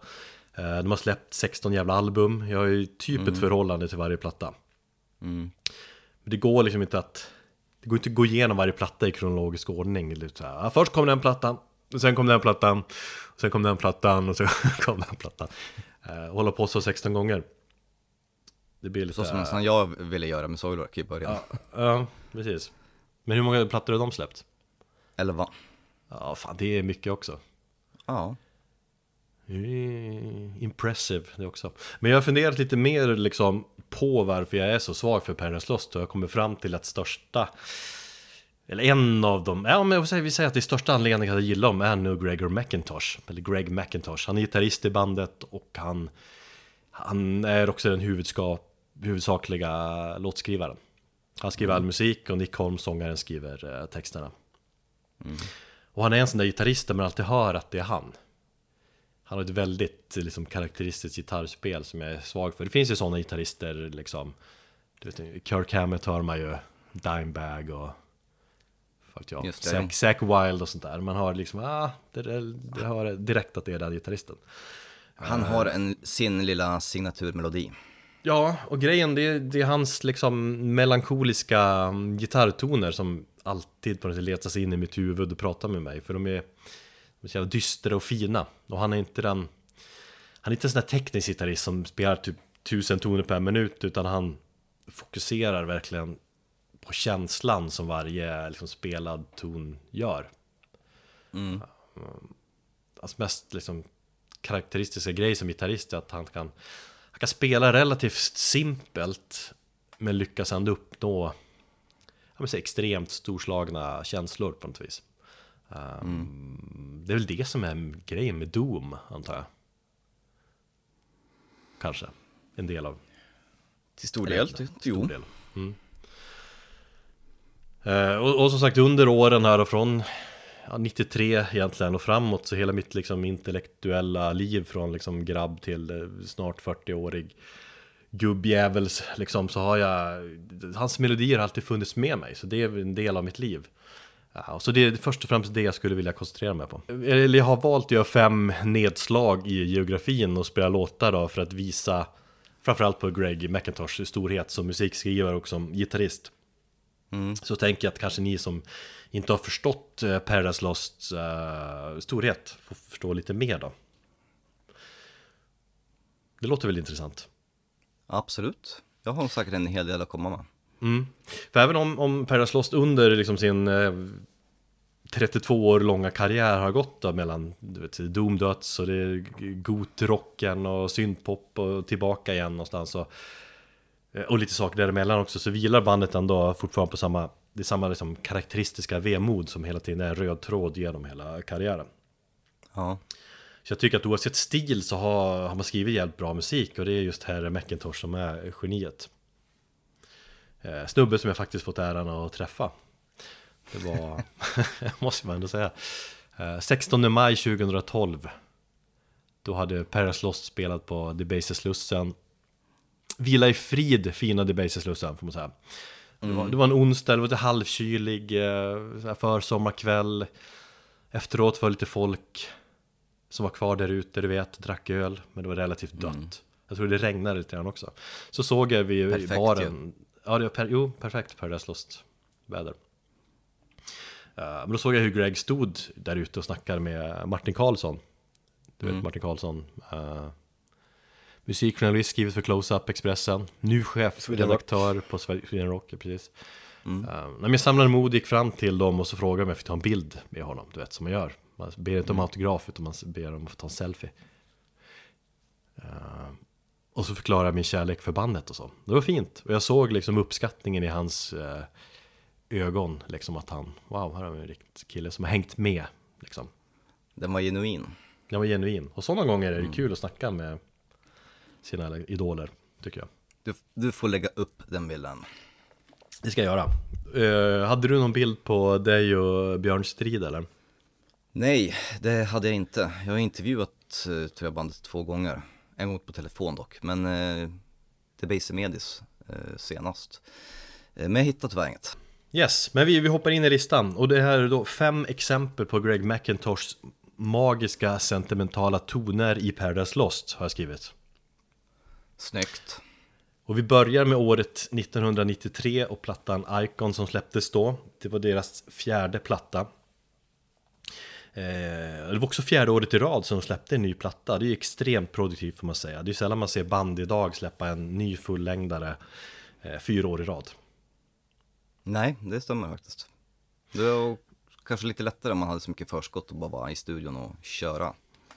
Eh, De har släppt 16 jävla album. Jag har ju typ ett förhållande till varje platta. Mm. Det går liksom inte att Det går inte att gå igenom varje platta i kronologisk ordning lite så här. Ja, Först kom den plattan och Sen kom den plattan och Sen kom den plattan och sen kom den plattan och Hålla på så 16 gånger Det blir lite Så som nästan jag ville göra med Soilwork i början. ja, ja, precis Men hur många plattor har de släppt? Elva. Ja, fan det är mycket också Ja. Impressive det också. Men jag har funderat lite mer liksom på varför jag är så svag för Paradise Lost och jag kommer fram till att största eller en av dem, ja men jag säga, vi säger att det största anledningen att jag gillar dem är nog Gregor McIntosh Eller Greg McIntosh, han är gitarrist i bandet och han Han är också den huvudskap, huvudsakliga låtskrivaren. Han skriver all musik och Nick Holm, sångaren, skriver eh, texterna. Och han är en sån där gitarrist där man alltid hör att det är han han har ett väldigt liksom, karaktäristiskt gitarrspel som jag är svag för. Det finns ju sådana gitarrister liksom. Du vet, Kirk Hammett hör man ju, Dimebag och Fuck ja. Zack, Zack Wild och sånt där. Man har liksom, ah, det, det, det hör direkt att det är den gitarristen. Han har en, sin lilla signaturmelodi. Ja, och grejen det, är- det är hans liksom melankoliska mm, gitarrtoner som alltid på något sätt letar sig in i mitt huvud och pratar med mig. För de är så jävla dystra och fina. Och han är inte den... Han är inte en sån där teknisk gitarrist som spelar typ tusen toner per minut. Utan han fokuserar verkligen på känslan som varje liksom, spelad ton gör. Mm. Hans mest liksom, karaktäristiska grej som gitarrist är att han kan, han kan spela relativt simpelt men lyckas ändå uppnå men, så extremt storslagna känslor på något vis. Um, Det är väl det som är grejen med Doom, antar jag. Kanske, en del av Till stor del, Stor jo. del. Mm. Eh, och, och som sagt under åren här och från ja, 93 egentligen och framåt så hela mitt liksom intellektuella liv från liksom grabb till eh, snart 40-årig gubbjävels liksom så har jag Hans melodier har alltid funnits med mig så det är en del av mitt liv Ja, så det är först och främst det jag skulle vilja koncentrera mig på. Eller jag har valt att göra fem nedslag i geografin och spela låtar då för att visa Framförallt på Greg McIntosh storhet som musikskrivare och som gitarrist. Så tänker jag att kanske ni som inte har förstått eh, Paradise Lost eh, storhet får förstå lite mer då. Det låter väl intressant? Absolut. Jag har säkert en hel del att komma med. Mm. För även om, om Paradise Lost under liksom sin eh, 32 år långa karriär har gått då mellan du vet, Doom-döds och det gotrocken och syntpop och tillbaka igen någonstans och, eh, och lite saker däremellan också så vilar bandet ändå fortfarande på samma det är samma liksom karaktäristiska vemod som hela tiden är en röd tråd genom hela karriären. Ja. Så jag tycker att oavsett stil så har, har man skrivit jävligt bra musik och det är just herr McIntosh som är geniet. Eh, snubbe som jag faktiskt fått äran att träffa. Det var, måste man ändå säga, eh, 16 maj 2012. Då hade Paradise Lost spelat på Debaser-slussen. Vila i frid, fina Debaser-slussen får man säga. Det, var, det var en onsdag, det var lite halvkylig eh, försommarkväll. Efteråt var det lite folk som var kvar där ute, du vet, drack öl, men det var relativt dött. Jag tror det regnade lite grann också. Så såg jag vid Perfekt baren, ja det var per, jo, perfekt Paradise Lost väder. Eh, men då såg jag hur Greg stod där ute och snackade med Martin Karlsson. Du vet Martin Karlsson. Uh, musikjournalist, skrivit för Close-Up Expressen. Nu chefredaktör på Sweden Rock, ja, precis. Mm. Uh, när jag samlade mod gick fram till dem och så frågade om jag fick ta en bild med honom, du vet som man gör. Man ber inte om autograf utan man ber om att få ta en selfie. Uh, och så förklarade jag min kärlek för bandet och så. Det var fint. Och jag såg liksom uppskattningen i hans uh, ögon. Liksom att han, wow, här har vi en riktig kille som har hängt med. Liksom. Den var genuin. Den var genuin. Och sådana gånger är det kul att snacka med sina idoler, tycker jag. Du, du får lägga upp den bilden. Det ska jag göra. Uh, hade du någon bild på dig och Björn Strid eller? Nej, det hade jag inte. Jag har intervjuat eh, tror jag bandet två gånger. En gång på telefon dock, men eh, Debaser Medis eh, senast. Eh, men jag hittade tyvärr inget. Yes, men vi, vi hoppar in i listan. Och det här är då fem exempel på Greg McIntoshs magiska sentimentala toner i Paradise Lost, har jag skrivit. Snyggt. Och vi börjar med året 1993 och plattan Icon som släpptes då. Det var deras fjärde platta. Eh, det var också fjärde året i rad som de släppte en ny platta. Det är extremt produktivt får man säga. Det är sällan man ser band idag släppa en ny fullängdare eh, fyra år i rad. Nej, det stämmer faktiskt. Det var kanske lite lättare om man hade så mycket förskott och bara vara i studion och köra.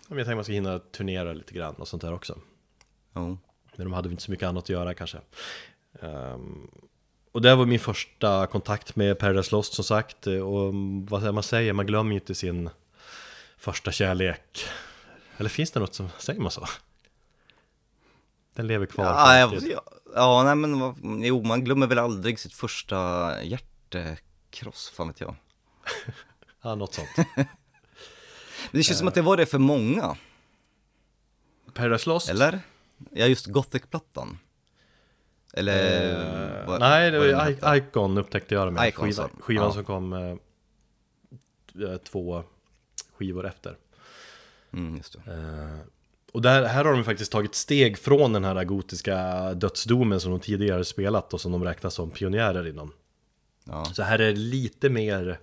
Jag tänker man ska hinna turnera lite grann och sånt där också. Jo. Men de hade väl inte så mycket annat att göra kanske. Um, och det var min första kontakt med Paradise Lost som sagt. Och vad man säger, man glömmer ju inte sin första kärlek. Eller finns det något som, säger man så? Den lever kvar. Ja, jag, ja, ja, nej men vad- jo, man glömmer väl aldrig sitt första hjärtekross, fan vet jag. ja, något sånt. Men det känns som att det var det för många, Paradise Lost? eller? Ja, just Gothic-plattan. Eller? Eh, vad- nej, det var Icon upptäckte jag det med. Icon, Skiva, så. skivan Ja. som kom eh, två skivor efter. Mm. Eh, och där, här har de faktiskt tagit steg från den här gotiska dödsdomen som de tidigare spelat och som de räknas som pionjärer inom. Ja. Så här är det lite mer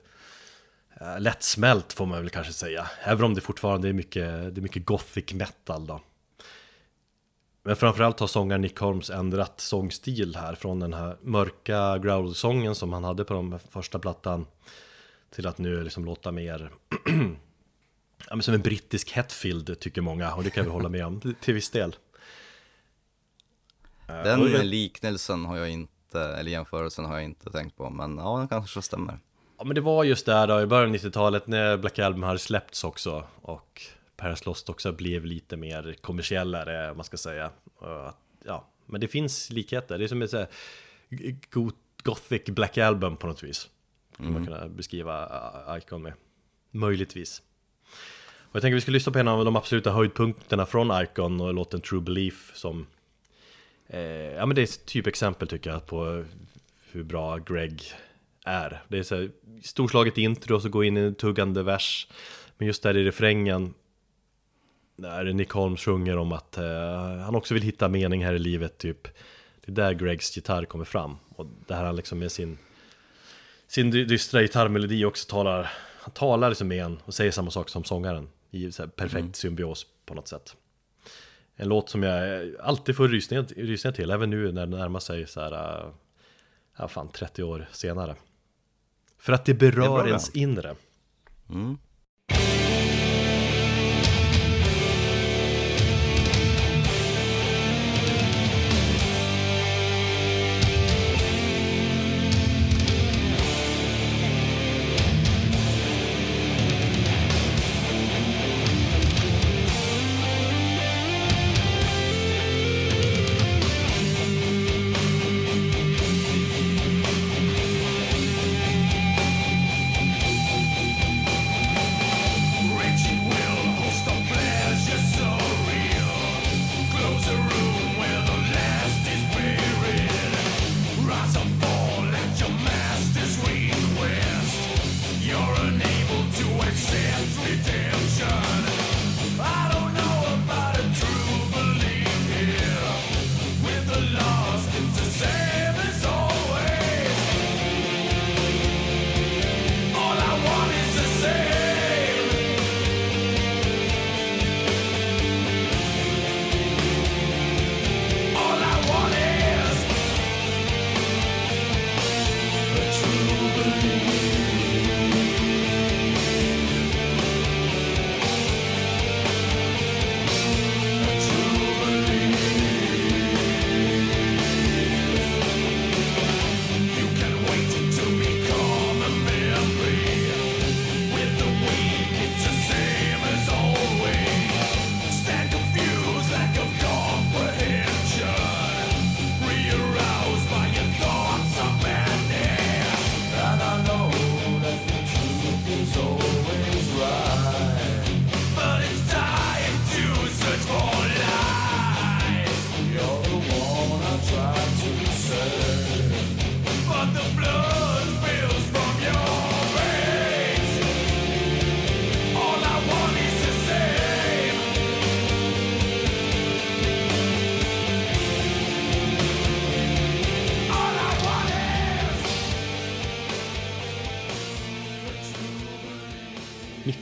uh, lättsmält får man väl kanske säga. Även om det fortfarande är mycket, det är mycket gothic metal då. Men framförallt har sångaren Nick Holmes ändrat sångstil här från den här mörka growl-sången som han hade på den första plattan till att nu liksom låta mer ja, men som en brittisk Hetfield tycker många och det kan väl hålla med om till viss del. Den jag- liknelsen har jag inte eller jämförelsen har jag inte tänkt på, men ja, den kanske stämmer. Ja men det var just där då i början av 90-talet när Black Album hade släppts också och Paris Lost också blev lite mer kommersiellare, man ska säga. Ja, men det finns likheter. Det är som ett så här gothic Black Album på något vis. Skulle man kunna beskriva uh, Icon med. Möjligtvis. Och jag tänker vi ska lyssna på en av de absoluta höjdpunkterna från Icon och låten True Belief som eh, Ja men det är ett typexempel tycker jag på hur bra Greg är. Det är så här, storslaget intro och så går in i en tuggande vers. Men just där i refrängen när Nick Holmes sjunger om att eh, han också vill hitta mening här i livet typ. Det är där Gregs gitarr kommer fram. Och där han liksom med sin sin dystra gitarrmelodi också talar Han talar liksom med en och säger samma sak som sångaren i så perfekt symbios på något sätt. En låt som jag alltid får rysningar, rysningar till Även nu när det närmar sig så här äh, Ja fan 30 år senare. För att det berör bra, ens inre. Mm.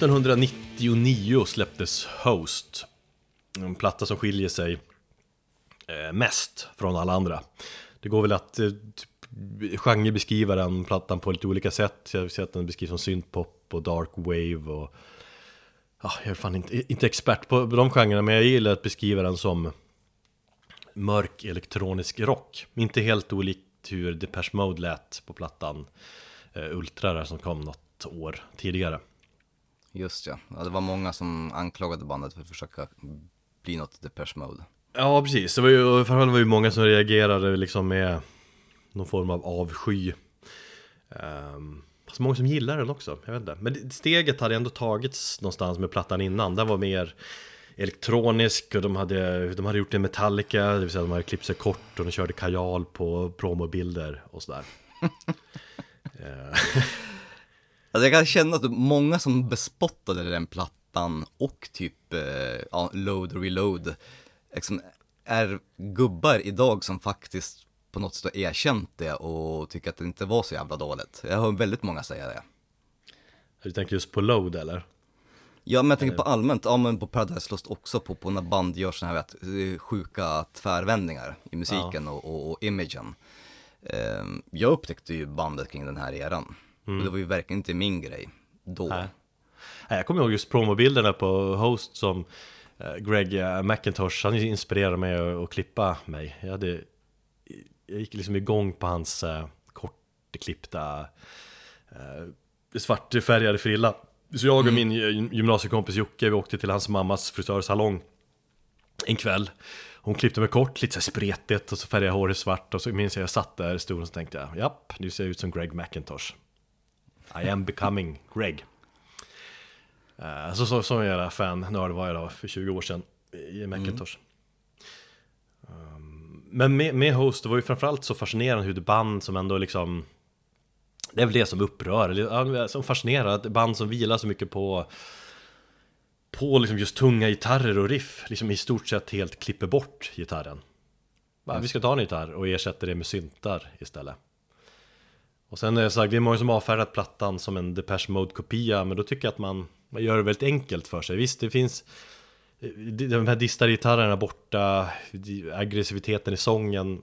1999 släpptes Host En platta som skiljer sig eh, mest från alla andra. Det går väl att eh, typ, genrebeskriva den plattan på lite olika sätt. Jag ser att den beskrivs som syntpop och dark wave och Jag är fan inte, inte expert på de genrerna men jag gillar att beskriva den som Mörk elektronisk rock. Inte helt olikt hur Depeche Mode lät på plattan eh, Ultra där som kom något år tidigare. Just ja. ja, det var många som anklagade bandet för att försöka bli något Depeche Mode. Ja, precis. Det var ju, framförallt var ju många som reagerade liksom med någon form av avsky. Um, fast många som gillar den också, jag vet inte. Men steget hade ändå tagits någonstans med plattan innan. Den var mer elektronisk och de hade, de hade gjort det Metallica, det vill säga de hade klippt sig kort och de körde kajal på promobilder och sådär. Eh, Alltså jag kan känna att många som bespottade den plattan och typ eh, ja, Load och Reload liksom, är gubbar idag som faktiskt på något sätt har erkänt det och tycker att det inte var så jävla dåligt. Jag hör väldigt många säga det. du tänker just på Load eller? Ja men jag tänker på allmänt, ja men på Paradise Lost också på, på när band gör såna här vet, eh, sjuka tvärvändningar i musiken och, och, och imagen. Ehm, jag upptäckte ju bandet kring den här eran. Och det var ju verkligen inte min grej då. Nej. Jag kommer ihåg just promobilderna på Host som eh, Greg eh, McIntosh, han inspirerade mig att, klippa mig. Jag hade jag gick liksom igång på hans eh, kortklippta svartfärgade frilla. Så jag och min gy- gymnasiekompis Jocke, vi åkte till hans mammas frisörsalong en kväll. Hon klippte mig kort, lite så spretigt och så färgade jag håret svart och så minns jag jag satt där i stolen och så tänkte jag japp, nu ser jag ut som Greg McIntosh. I am becoming Greg. Eh, Så, så, så jävla fan, nörd var jag då för 20 år sedan i Macintosh. Um, men med, med Host, det var ju framförallt så fascinerande hur det band som ändå liksom Det är väl det som upprör, som fascinerar, att band som vilar så mycket på På liksom just tunga gitarrer och riff, liksom i stort sett helt klipper bort gitarren. Va, vi ska ta en gitarr och ersätter det med syntar istället. Och sen är det sagt, det är många som avfärdat plattan som en Depeche Mode-kopia, men då tycker jag att man, man gör det väldigt enkelt för sig. Visst, det finns de här distade gitarrerna borta, aggressiviteten i sången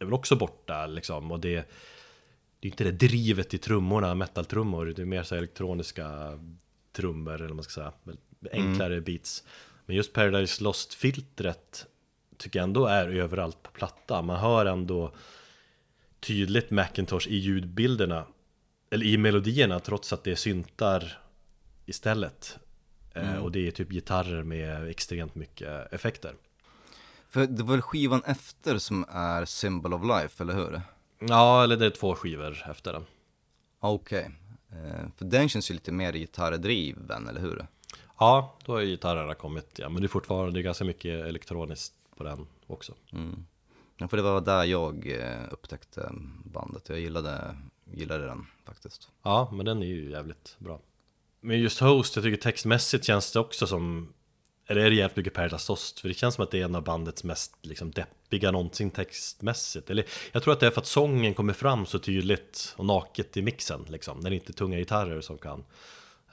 är väl också borta liksom. Och det, det är inte det drivet i trummorna, metal-trummor, det är mer så elektroniska trummor, eller vad man ska säga, enklare beats. Men just Paradise Lost-filtret tycker jag ändå är överallt på platta. Man hör ändå tydligt Macintosh i ljudbilderna Eller i melodierna trots att det är syntar istället. Eh, Och det är typ gitarrer med extremt mycket effekter. För det var väl skivan efter som är Symbol of Life, eller hur? Ja, eller det är två skivor efter den. Okej. Eh, För den känns ju lite mer gitarrdriven, eller hur? Ja, då har gitarrerna kommit, ja. Men det är fortfarande det är ganska mycket elektroniskt på den också. Ja, för det var där jag eh, upptäckte bandet. Jag gillade, gillade den faktiskt. Ja, men den är ju jävligt bra. Men just Host, jag tycker textmässigt känns det också som Eller är det jävligt mycket Paradise Lost? För det känns som att det är en av bandets mest liksom, deppiga någonsin textmässigt. Eller jag tror att det är för att sången kommer fram så tydligt och naket i mixen liksom. När det inte är tunga gitarrer som kan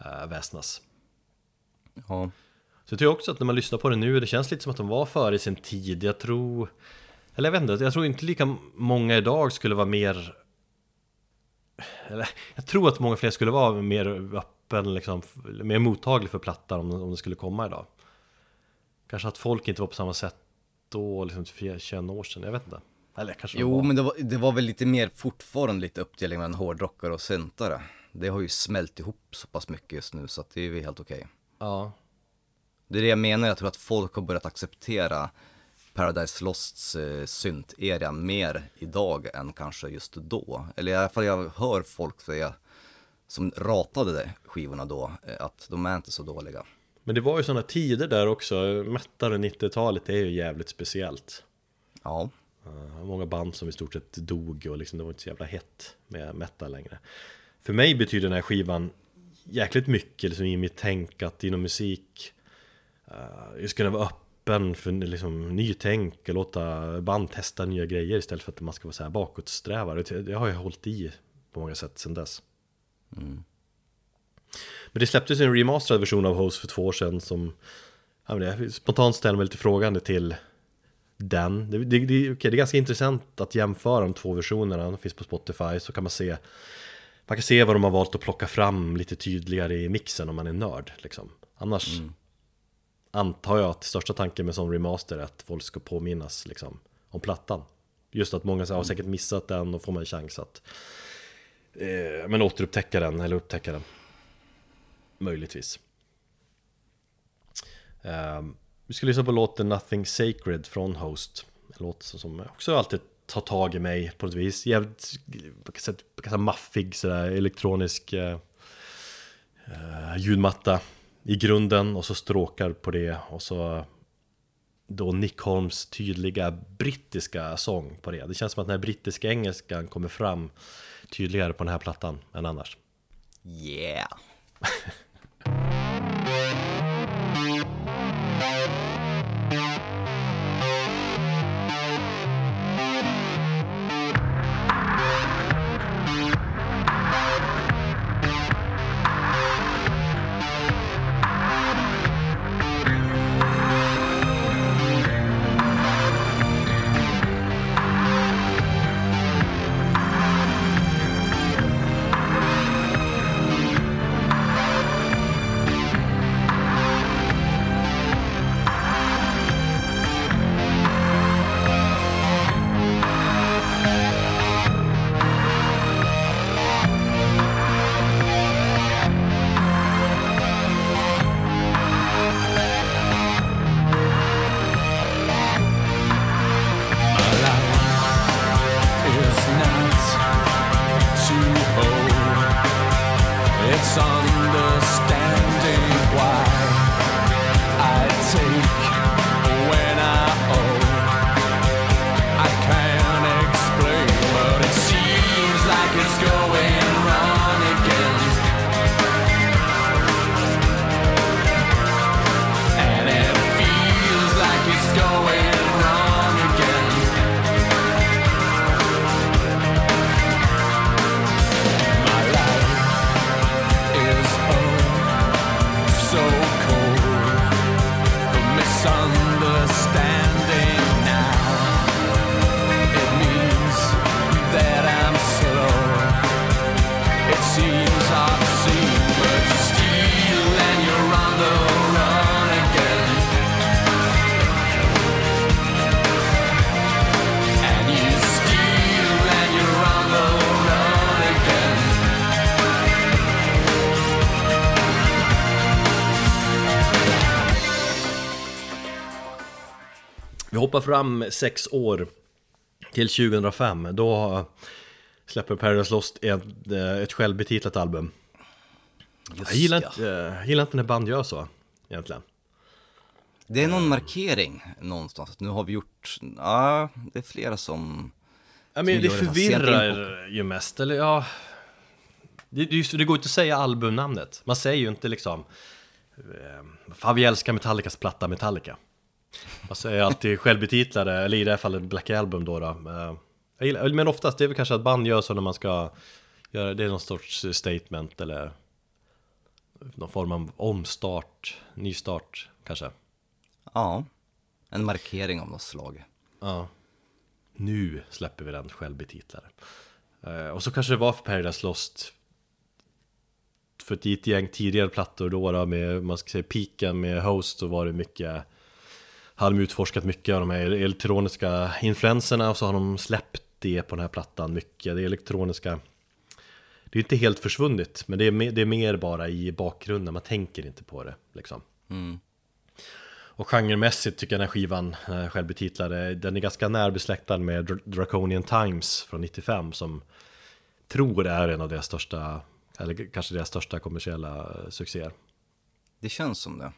äh, väsnas. Ja, Så jag tycker också att när man lyssnar på det nu, det känns lite som att de var före i sin tid. Jag tror Eller jag vet inte, jag tror inte lika många idag skulle vara mer eller, Jag tror att många fler skulle vara mer öppen, liksom, mer mottaglig för plattan om, om det skulle komma idag Kanske att folk inte var på samma sätt då, liksom för 21 år sedan, jag vet inte Eller kanske Jo, var. men det var, det var väl lite mer fortfarande lite uppdelning mellan hårdrockare och syntare. Det har ju smält ihop så pass mycket just nu så att det är ju helt okej. Ja, Det är det jag menar, jag tror att folk har börjat acceptera Paradise Losts eh, synt-era mer idag än kanske just då. Eller i alla fall jag hör folk säga, som ratade skivorna då, eh, att de är inte så dåliga. men det var ju sådana tider där också, metal och 90-talet är ju jävligt speciellt Ja, Uh, många band som i stort sett dog och liksom det var inte så jävla hett med metal längre. För mig betyder den här skivan jäkligt mycket liksom, i mitt tänk att inom musik uh, ska kunna vara öppen för liksom, nytänk och låta band testa nya grejer istället för att man ska vara så här bakåtsträvare. Det, har jag hållit i på många sätt sedan dess. Men det släpptes en remasterad version av Host för två år sedan som ja, men jag spontant ställer mig lite frågande till den. Det, det, det, okej, det är ganska intressant att jämföra de två versionerna, de finns på Spotify, så kan man se Man kan se vad de har valt att plocka fram lite tydligare i mixen om man är nörd liksom. Annars antar jag att största tanken med sån remaster är att folk ska påminnas liksom, om plattan. Just att många har säkert missat den och får man en chans att eh, men återupptäcka den eller upptäcka den. Möjligtvis. Ehm, Vi ska lyssna på låten Nothing Sacred från Host. En låt som- också alltid tar tag i mig på något vis. Jävligt, maffig sådär elektronisk eh, eh, ljudmatta i grunden och så stråkar på det och så då Nick Holmes tydliga brittiska sång på det. Det känns som att den här brittiska engelskan kommer fram tydligare på den här plattan än annars. yeah. hoppar fram sex år till 2005. Då släpper Paradise Lost ett, eh, ett självbetitlat album. Just Jag gillar inte, jag gillar inte när band gör så, egentligen. Det är någon markering någonstans. Nu har vi gjort, ja, det är flera som... Ja, men Som det förvirrar ju mest, eller ja... Det, det, det går inte att säga albumnamnet. Man säger ju inte liksom... Eh, Fan vi älskar Metallicas platta Metallica. Man säger alltid självbetitlade, eller i det här fallet Black Album då. då. Eh, jag gillar, men oftast det är väl kanske att band gör så när man ska göra, det är någon sorts statement eller någon form av omstart, nystart kanske. Ja, en markering av något slag. Ja. Nu släpper vi den självbetitlade. Eh, och så kanske det var för Paradise Lost. För ett gäng tidigare plattor då, då med, man ska säga piken med Host, så var det mycket hade de utforskat mycket av de här elektroniska influenserna och så har de släppt det på den här plattan mycket. Det elektroniska Det är inte helt försvunnet, men det är, mer, det är mer bara i bakgrunden, man tänker inte på det liksom. Mm. Och genremässigt tycker jag den här skivan, eh, självbetitlade, den är ganska närbesläktad med Dr- Draconian Times från 95 som tror är en av deras största, eller kanske deras största kommersiella eh, succéer. Det känns som det.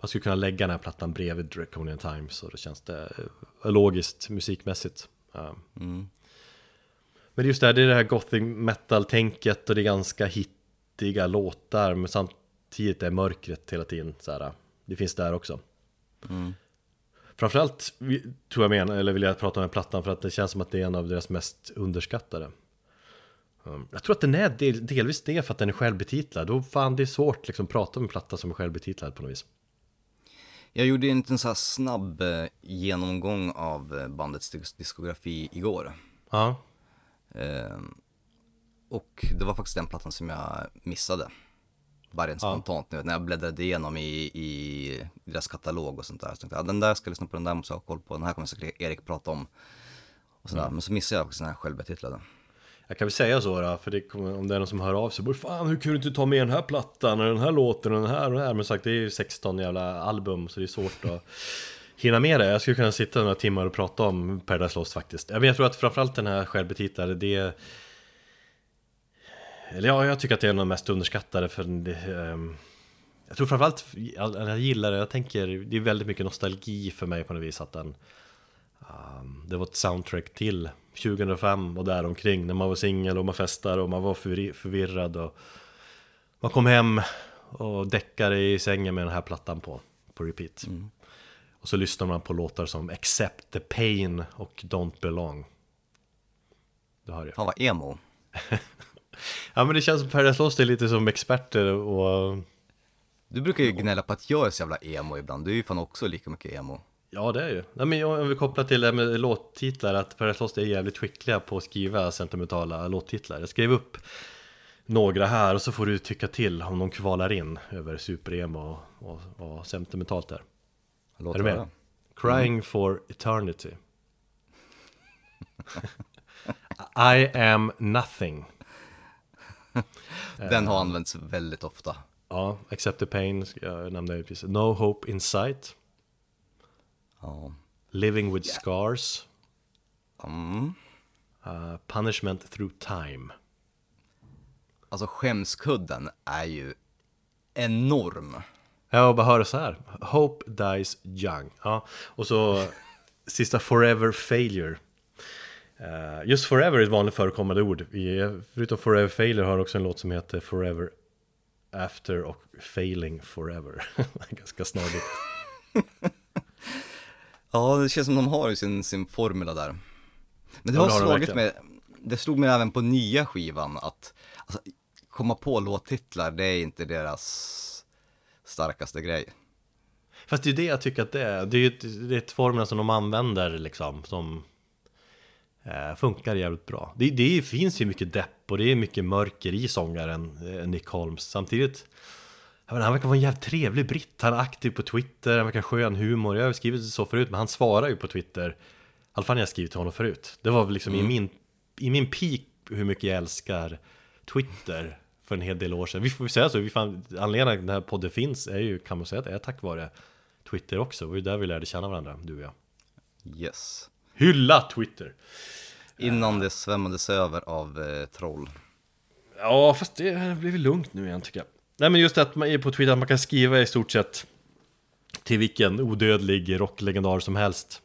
Man skulle kunna lägga den här plattan bredvid Draconian Times och då känns det eh, logiskt musikmässigt. Ja. Mm. Men just det här, det är det här gothic metal-tänket och det är ganska hittiga låtar men samtidigt är mörkret hela tiden så här. Det finns där också. Mm. Framförallt tror jag men, eller vill jag prata om den plattan för att det känns som att det är en av deras mest underskattade. Um, Jag tror att den är del, delvis det för att den är självbetitlad. Då fan det är svårt liksom prata om en platta som är självbetitlad på något vis. Jag gjorde en liten så här snabb eh, genomgång av eh, bandets dis- diskografi igår. Ja, Ehm, och det var faktiskt den plattan som jag missade. Bara rent Ja. spontant nu, när jag bläddrade igenom i, i deras katalog och sånt där. Så tänkte jag, ja, den där ska jag lyssna på, den där måste jag ha koll på, den här kommer säkert Erik prata om. Och sådär. Men så missade jag faktiskt den här självbetitlade jag kan väl säga så då, för det kommer, om det är någon som hör av sig. Fan hur kunde du inte ta med den här plattan och den här låten och den här och den här. Men sagt det är ju 16 jävla album så det är svårt att hinna med det. Jag skulle kunna sitta några timmar och prata om Paradise Lost faktiskt. Men jag tror att framförallt den här självbetitlade, det Eller ja, jag tycker att det är en av de mest underskattade för det, um... Jag tror framförallt, jag, jag gillar det, jag tänker, det är väldigt mycket nostalgi för mig på något vis att den ehm, Det var ett soundtrack till 2005 och däromkring när man var singel och man festade och man var förvi- förvirrad och Man kom hem och däckade i sängen med den här plattan på, på repeat. Och så lyssnar man på låtar som Accept the Pain och Don't Belong. Det hör jag. Fan vad emo. Ja men det känns som Paradise Lost är lite som experter och Du brukar ju gnälla på att jag är så jävla emo ibland, du är ju fan också lika mycket emo. Ja det är ju. Nej, men om vi kopplar till det med låttitlar, att Paradise Lost är jävligt skickliga på att skriva sentimentala låttitlar. Jag skrev upp några här och så får du tycka till om de kvalar in över superemo och, och, och sentimentalt där. Låt Är du med? höra. Crying for eternity. I am nothing. Den har använts väldigt ofta. Ja, Accept the pain, jag nämnde precis. No hope in sight. Ja. Living with scars. Mm. Uh, punishment through time. Alltså skämskudden är ju enorm. Jag bara hör så här. Hope dies young. Ja, och så sista forever failure. Eh, just forever är ett vanligt förekommande ord. Vi, förutom forever failure har också en låt som heter forever after och failing forever. Ganska snarligt. Ja, det känns som de har ju sin, sin formula där. Men det Ja, har det har slagit mig, det slog mig även på nya skivan att alltså, komma på låttitlar, det är inte deras starkaste grej. Fast det är det jag tycker att det är. Det är det är ett formel som de använder liksom. Som eh, funkar jävligt bra. Det, det finns ju mycket depp och det är mycket mörker i sångaren eh, Nick Holmes. Samtidigt, menar, han verkar vara en jävligt trevlig britt. Han är aktiv på Twitter, han verkar skön humor. Jag har skrivit så förut, men han svarar ju på Twitter. I alla fall när jag skrivit till honom förut. Det var väl liksom i, min, i min peak hur mycket jag älskar Twitter för en hel del år sedan. Vi får säga så, vi fan, anledningen till att den här podden finns är ju, kan man säga, att det är tack vare Twitter också. Det var ju där vi lärde känna varandra, du och jag. Yes. Hylla Twitter! Innan det svämmades över av eh, troll. Ja, fast det har blivit lugnt nu igen tycker jag. Nej men just att man är på Twitter, att man kan skriva i stort sett till vilken odödlig rocklegendar som helst.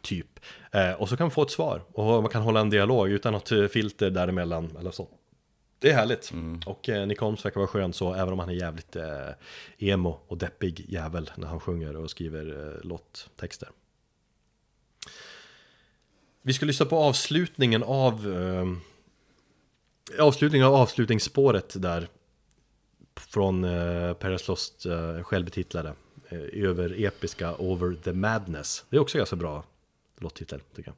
Typ. Eh, och så kan man få ett svar och man kan hålla en dialog utan något eh, filter däremellan eller så. Det är härligt. Och eh, Nick Holmes verkar vara skön så, även om han är jävligt eh, emo och deppig jävel när han sjunger och skriver eh, låttexter. Vi ska lyssna på avslutningen av eh, avslutningen av avslutningsspåret där från eh, Paris Lost eh, självbetitlade eh, över episka Over the Madness. Det är också ganska bra låttitel tycker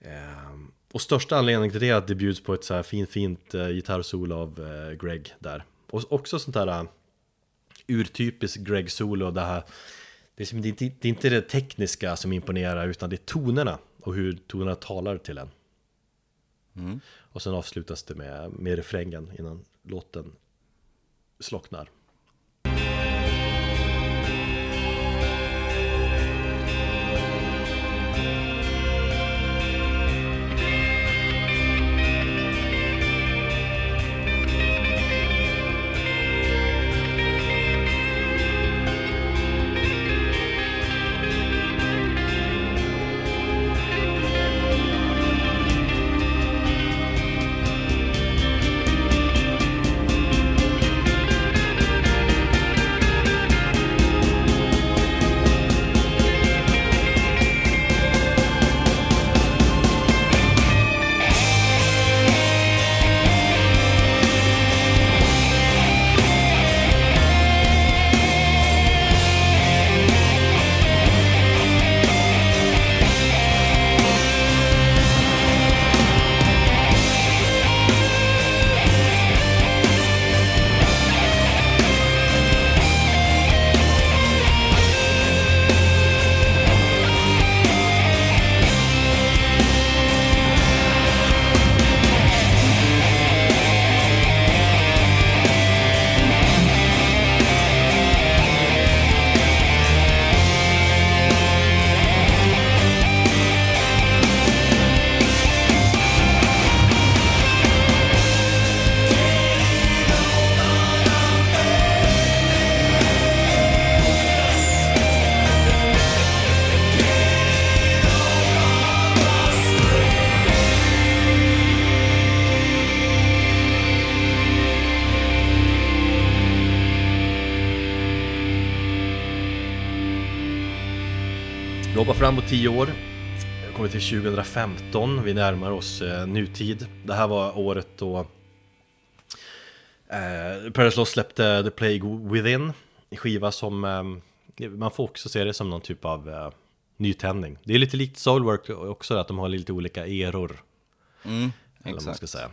jag. Eh, och största anledningen till det är att det bjuds på ett så här fint, fint eh, gitarrsolo av eh, Greg där. Och också sånt här uh, urtypiskt Greg-solo det här det är, som, det, är inte, det är inte det tekniska som imponerar utan det är tonerna och hur tonerna talar till en. Och sen avslutas det med, med refrängen innan låten slocknar. Framåt 10 år. Vi kommer till 2015. Vi närmar oss eh, nutid. Det här var året då eh, Paradise Lost släppte The Plague Within. En skiva som eh, man får också se det som någon typ av eh, nytändning. Det är lite likt Soulwork också, att de har lite olika eror. Mm, Eller vad man ska säga.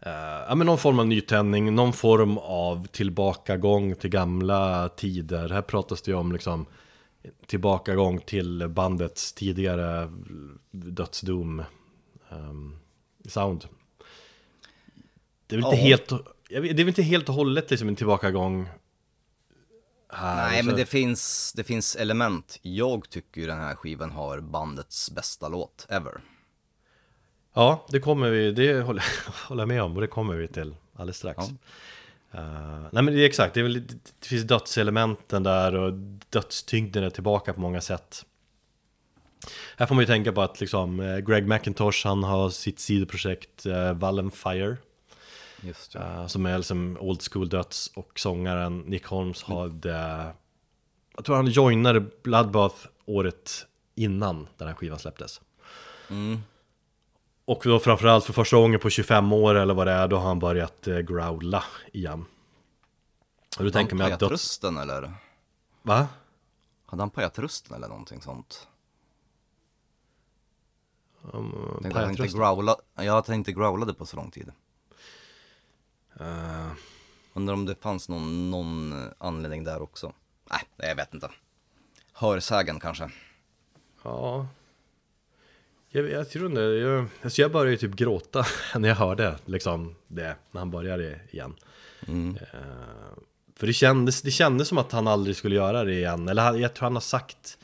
Eh, ja, men någon form av nytändning, någon form av tillbakagång till gamla tider. Här pratas det ju om liksom tillbakagång till bandets tidigare dödsdom ehm, sound. Det är väl inte Ja. helt, det är väl inte helt och hållet liksom en tillbakagång här. Nej, men det finns, det finns element. Jag tycker ju den här skivan har bandets bästa låt ever. Ja, det kommer vi, det håller, håller jag med om och det kommer vi till alldeles strax. Ja. Eh, nej men det är exakt, det, är väl, det finns dödselementen där och dödstyngden är tillbaka på många sätt. Här får man ju tänka på att liksom, eh, Greg McIntosh, han har sitt sidoprojekt uh, Wallenfire Just det. eh, Som är liksom old school döds och sångaren Nick Holmes hade Jag tror han joinade Bloodbath året innan den här skivan släpptes Mm. Och då framförallt för första gången på 25 år eller vad det är, då har han börjat eh, growla igen. Och då tänker Hade att döds... rösten eller? Va? Hade han pajat rösten eller någonting sånt? Um, Tänkte han inte growla, jag han inte growlade på så lång tid. Eh, Undrar om det fanns någon, någon anledning där också. Nej, jag vet inte. Hörsägen kanske. ja. Jag, jag tror inte, jag, alltså jag började ju typ gråta när jag hörde liksom det, när han började igen. Mm. Eh, För det kändes, det kändes som att han aldrig skulle göra det igen. Eller han- jag tror han har sagt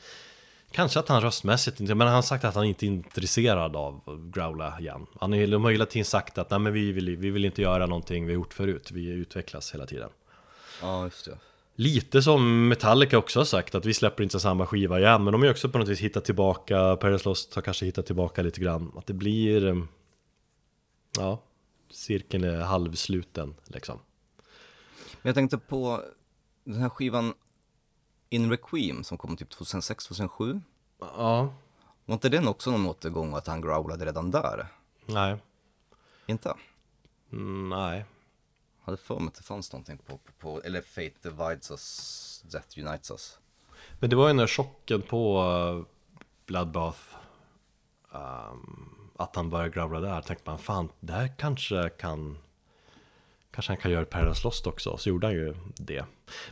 Kanske att han röstmässigt inte, men han har sagt att han inte är intresserad av att growla igen. Han är, de har hela tiden sagt att nej, men vi, vill, vi vill inte göra någonting vi har gjort förut, vi utvecklas hela tiden. Ja, just det. Lite som Metallica också har sagt, att vi släpper inte samma skiva igen, men de har ju också på något vis hittat tillbaka, Paradise Lost har kanske hittat tillbaka lite grann, att det blir, eh, ja, cirkeln är halvsluten liksom. Men jag tänkte på den här skivan In Requiem som kom typ 2006-2007. Ja, Var inte den också någon återgång att han growlade redan där? nej, Inte? mm, nej. Hade för mig att det fanns någonting på, på, på eller Fate divides us, Death unites us. Men det var ju den där chocken på uh, Bloodbath um, Att han började growla där, tänkte man fan, det här kanske kan Kanske han kan göra Paradise Lost också, så gjorde han ju det.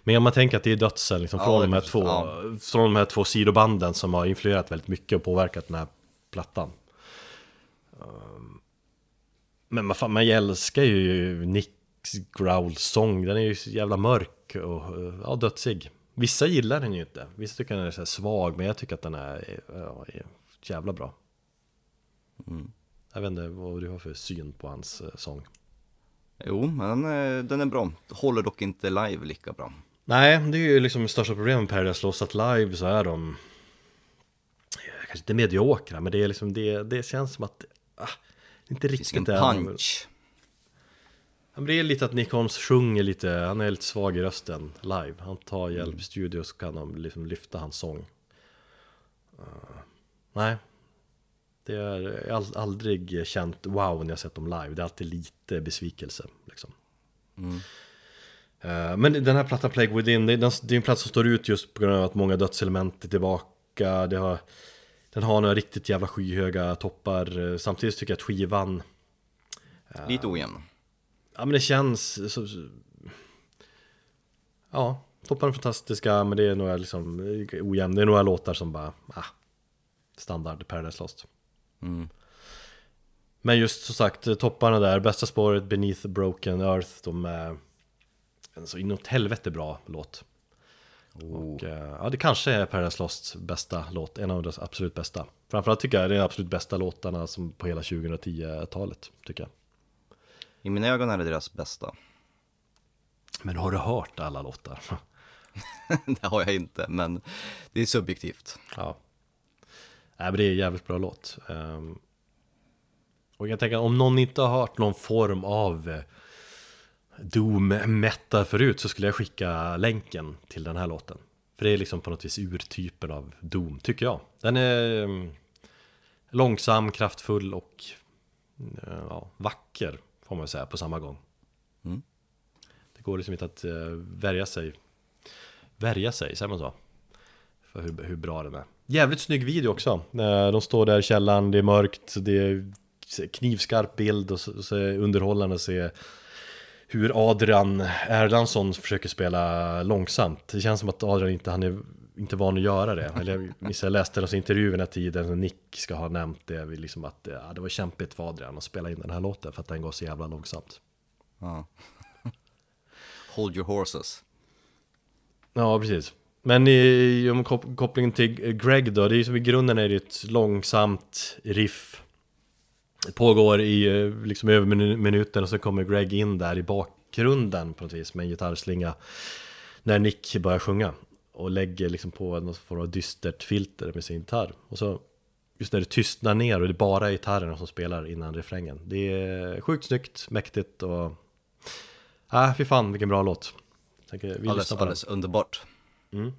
Men om man tänker att det är dödsen liksom, Ja, från, de här är två, precis, från de här två sidobanden som har influerat väldigt mycket och påverkat den här plattan. Um, Men man, fan, man älskar ju Nicks growl-sång, den är ju så jävla mörk och uh, ja, dödsig Vissa gillar den ju inte, vissa tycker den är så svag, men jag tycker att den är, ja, är jävla bra Mm. Jag vet inte vad du har för syn på hans eh, sång Jo, men eh, den är bra. Håller dock inte live lika bra. Nej, det är ju liksom största problemet med Paradise Lost att live så är de eh, Kanske inte mediokra, men det är liksom det, det känns som att ah, inte Det finns riktigt är punch. Men Det är lite att Nick Holmes sjunger lite, han är lite svag i rösten live. Han tar hjälp Mm. i studio så kan de liksom lyfta hans sång. Eh, Nej. Det är jag har ald- aldrig känt wow när jag sett dem live. Det är alltid lite besvikelse liksom. Mm. Eh, Men den här plattan Plague Within, det är, den, det är en platta som står ut just på grund av att många dödselement är tillbaka. Det har, Den har några riktigt jävla skyhöga toppar. Eh, Samtidigt tycker jag att skivan Lite ojämn. Ja men det känns så, så- Ja, topparna är fantastiska men det är några liksom ojämn Det är några låtar som bara, ah, Standard Paradise Lost. Mm. Men just som sagt, topparna där, bästa spåret Beneath Broken Earth De är en så inåt helvete bra låt. Och eh, ja, det kanske är Paradise Losts bästa låt, en av deras absolut bästa. Framförallt tycker jag det är de absolut bästa låtarna som på hela 2010-talet, tycker jag I mina ögon är det deras bästa. Men har du hört alla låtar? det har jag inte, men det är subjektivt. Ja. Nej men det är en jävligt bra låt. Ehm, och jag tänker om någon inte har hört någon form av eh, Doom metal förut så skulle jag skicka länken till den här låten. För det är liksom på något vis urtypen av Doom, tycker jag. Den är mm, långsam, kraftfull och eh, ja, vacker, får man säga, på samma gång. Mm. Det går liksom inte att eh, värja sig. Värja sig, säger man så? För hur, hur bra den är. Jävligt snygg video också. Eh, De står där i källaren, det är mörkt, det är knivskarp bild och så, så är underhållande att se hur Adrian Erlandsson försöker spela långsamt. Det känns som att Adrian inte, han är inte van att göra det. Eller jag minns jag läste någon intervju den här tiden, när Nick ska ha nämnt det, liksom att ja, det var kämpigt för Adrian att spela in den här låten för att den går så jävla långsamt. Ja. Hold your horses. Ja, precis. Men i, om kop- kopplingen till Greg då, det är ju som i grunden är det ett långsamt riff. Det pågår i liksom över minu- minuten och så kommer Greg in där i bakgrunden på något vis med en gitarrslinga. När Nick börjar sjunga. Och lägger liksom på något form av dystert filter med sin gitarr. Och så just när det tystnar ner och det är bara gitarrerna som spelar innan refrängen. Det är sjukt snyggt, mäktigt och... Ah, fy fan vilken bra låt. Tänker, vi Alldeles, alldeles underbart. Mm.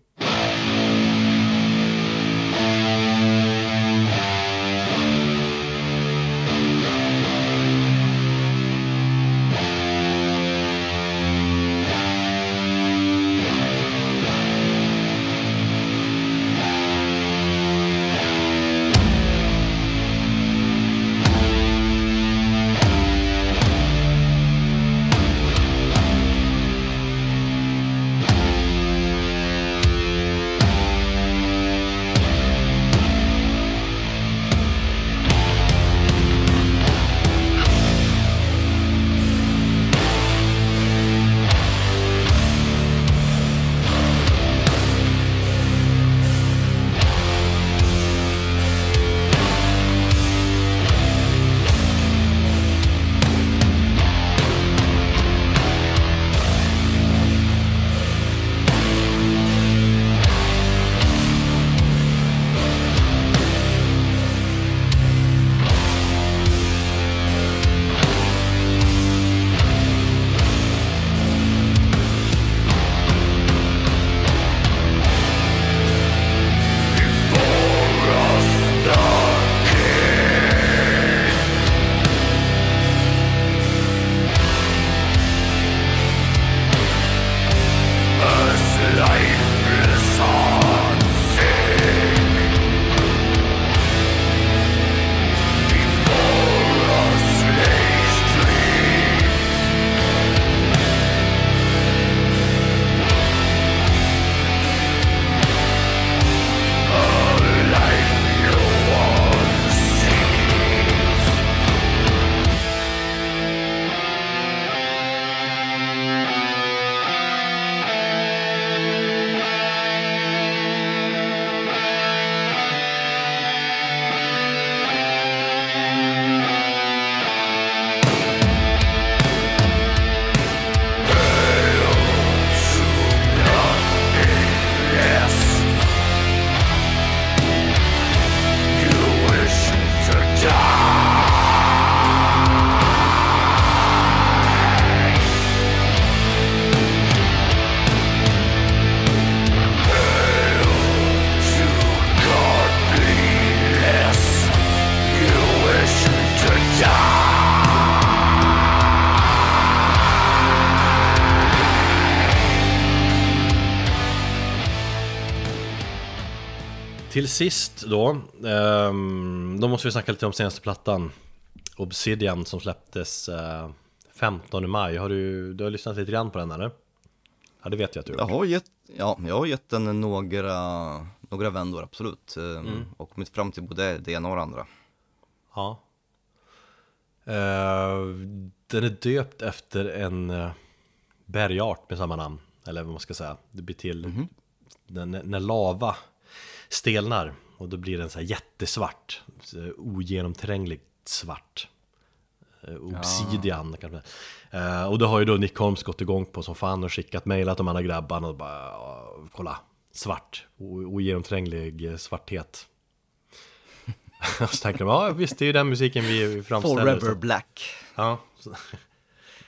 Sist då, ehm, då måste vi snacka lite om senaste plattan Obsidian som släpptes eh, 15 maj. Har du, du har lyssnat lite grann på den eller? Ja det vet jag att du Jag har gett, ja, jag har gett den några, några vändor absolut. Mm. Och kommit fram till både det ena och det andra. Ja. Eh, den är döpt efter en uh, bergart med samma namn. Eller vad man ska säga. Det blir till den, när lava stelnar. Och då blir den så här jättesvart. Så ogenomträngligt svart. Eh, Obsidian kanske. Eh, och det har ju då Nick Holmes gått igång på som fan och skickat mejlat de andra grabbarna och bara "Ja, kolla, svart, ogenomtränglig eh, svarthet. och så tänker de, ja visst det är ju den musiken vi framställer. Forever så, Black. ja, så,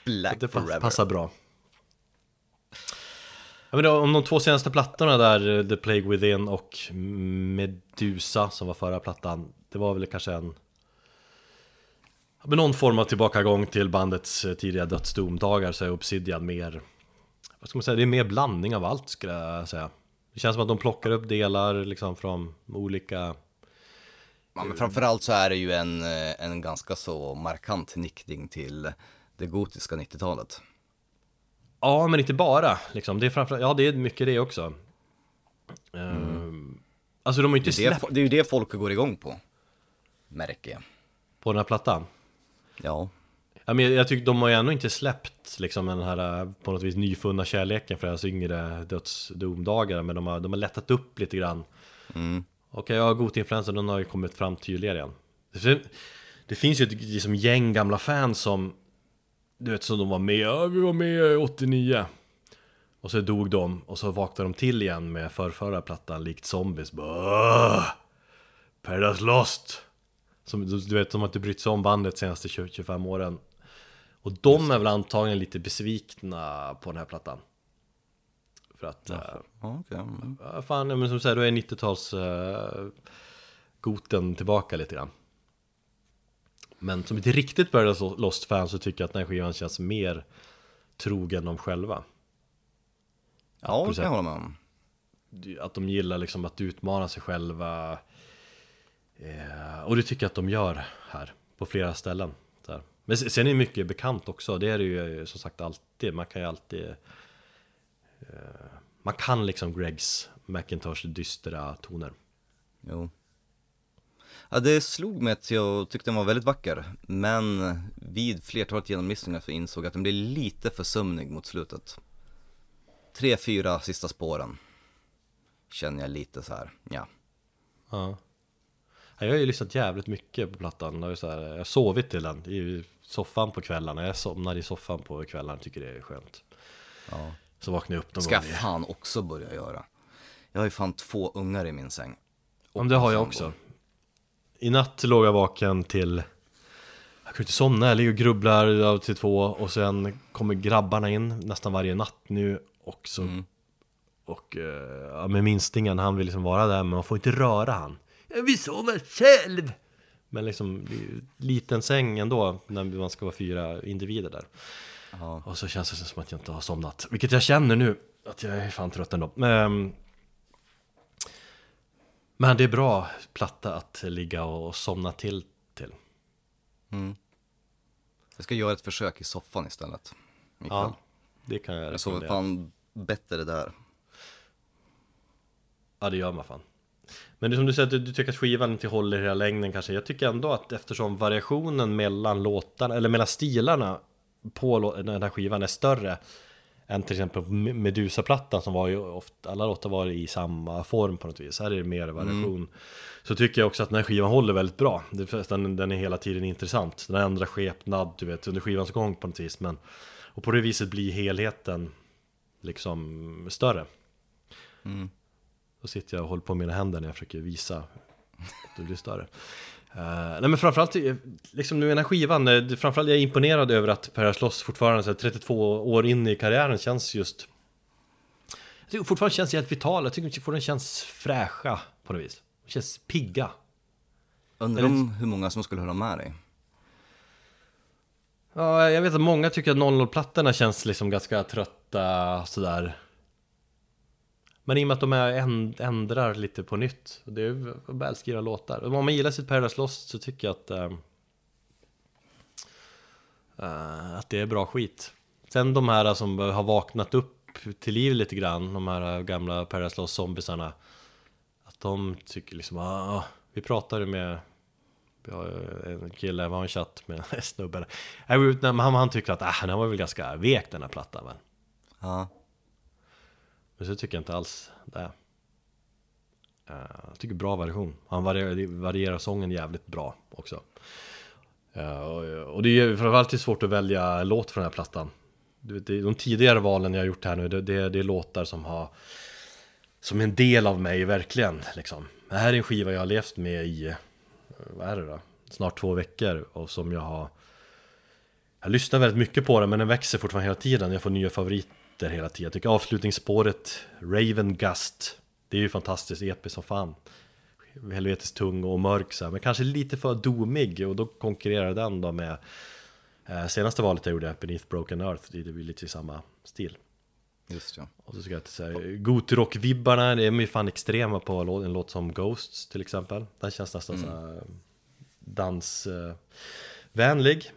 Black det pass, Forever. passar bra. Ja, men då, om de två senaste plattorna där, eh, The Plague Within och Medusa som var förra plattan Det var väl kanske en ja, men någon form av tillbakagång till bandets eh, tidiga dödsdomdagar så är Obsidian mer Vad ska man säga, det är mer blandning av allt skulle jag säga Det känns som att de plockar upp delar liksom från olika Ja, men framförallt så är det ju en, eh, en ganska så markant nickning till det gotiska 90-talet. Ja, men inte bara liksom. Det är framförallt, ja det är mycket det också Ehm, Alltså de har ju inte Det är, släppt det är ju det folk går igång på. Märker jag. på den här plattan Ja. Ja, men jag, jag tycker de har ju ändå inte släppt liksom den här eh, på något vis nyfunna kärleken för deras yngre dödsdomdagar Men de har, de har lättat upp lite grann Mm. Okej, ja, Gotinfluencer den har ju kommit fram tydligare igen det, det finns ju ett liksom, gäng gamla fans som Du vet som de var med, ja, vi var med 89 Och så dog de och så vaknade de till igen med förrförra plattan likt zombies. Bara, "Åh, Paradise Lost. Som, du vet, de har inte brytt sig om bandet senaste 20, 25 åren. Och de är väl antagligen lite besvikna på den här plattan. För att, eh, Ja, okej. ja, fan, men som du säger, då är 90-tals uh, goten tillbaka lite grann Men som ett riktigt Paradise Lost-fan så tycker jag att den här skivan känns mer trogen dem själva Ja, det kan jag hålla med om. Att de gillar liksom att utmana sig själva eh, Och det tycker jag att de gör här På flera ställen här. Men se- sen är det mycket bekant också Det är det ju som sagt alltid Man kan ju alltid eh, Man kan liksom Gregs Macintosh dystra toner Jo. Ja, det slog mig att jag tyckte den var väldigt vacker, men vid flertalet genomlyssningar så insåg jag att den blev lite för sömnig mot slutet. Tre, fyra sista spåren känner jag lite så här, ja. Ja. Ja, Jag har ju lyssnat jävligt mycket på plattan. Jag har, ju så här, jag har sovit till den i soffan på kvällarna. Jag somnar i soffan på kvällarna, tycker det är skönt. ja. Så vaknar jag upp någon Ska gång. fan också börja göra. Jag har ju fan två ungar i min säng. Ja, men det har jag också. I natt låg jag vaken till... Jag kunde inte somna, jag ligger och grubblar till två och sen kommer grabbarna in nästan varje natt nu och så... Och eh, ja, med minstingen, han vill liksom vara där men man får inte röra han. Jag vill sova själv! Men liksom, liten säng ändå när man ska vara fyra individer där. Ja. Och så känns det som att jag inte har somnat. Vilket jag känner nu, att jag är fan trött ändå. Men, men det är bra platta att ligga och somna till till. Jag ska göra ett försök i soffan istället. ikväll. Ja, det kan jag Jag sover rekommendera. fan bättre där. Ja, det gör man fan. Men det är som du säger, du, du tycker att skivan inte håller hela längden kanske. Jag tycker ändå att eftersom variationen mellan låtarna, eller mellan stilarna på den här skivan är större än till exempel Medusa-plattan som var ju ofta, alla låtar var i samma form på något vis. Här är det mer variation. Så tycker jag också att den här skivan håller väldigt bra. Den, den är hela tiden intressant. Den ändrar skepnad, du vet, under skivans gång på något vis. Men, och på det viset blir helheten liksom större. Då sitter jag och håller på med mina händer när jag försöker visa att det blir större. Uh, nej men framförallt, eh, liksom nu här skivan, eh, framförallt jag är imponerad över att Per Sloss fortfarande så här, 32 år in i karriären. Känns just Jag tycker fortfarande känns helt vital, jag tycker fortfarande känns fräscha på något vis. Känns pigga. Undrar om hur många som skulle höra med dig. Ja, jag vet att många tycker att 00-plattorna känns liksom ganska trötta sådär men i och med att de är, änd- ändrar lite på nytt, det är välskrivna låtar. Och Om man gillar sitt Paradise Lost så tycker jag att äh, att det är bra skit. Sen de här som har vaknat upp till liv lite grann, de här gamla Paradise Lost zombisarna. Att de tycker liksom, ah, vi pratade med vi har en kille, vi har en chatt med snubben. Han, han tyckte att ah, den var väl ganska vek den här plattan men. Ja, men så tycker jag inte alls det. Eh, jag tycker bra version. Han varierar, varierar sången jävligt bra också. Eh, och- det är ju framförallt svårt att välja låt från den här plattan. De tidigare valen jag har gjort här nu, det, det är låtar som har Som en del av mig verkligen liksom. Det här är en skiva jag har levt med i eh, Vad är det då? Snart två veckor och som jag har Jag lyssnar väldigt mycket på den men den växer fortfarande hela tiden Jag får nya favoriter hela tiden. Jag tycker avslutningsspåret Raven Gust Det är ju fantastiskt episkt som fan. Helvetiskt tung och mörk så här, men kanske lite för domig och då konkurrerar den då med eh, Senaste valet jag gjorde, Beneath Broken Earth, det är ju lite i samma stil. Just ja. och så ska jag säga Gotirock-vibbarna, det är ju fan extrema på en låt som Ghosts till exempel. Den känns nästan så här dansvänlig.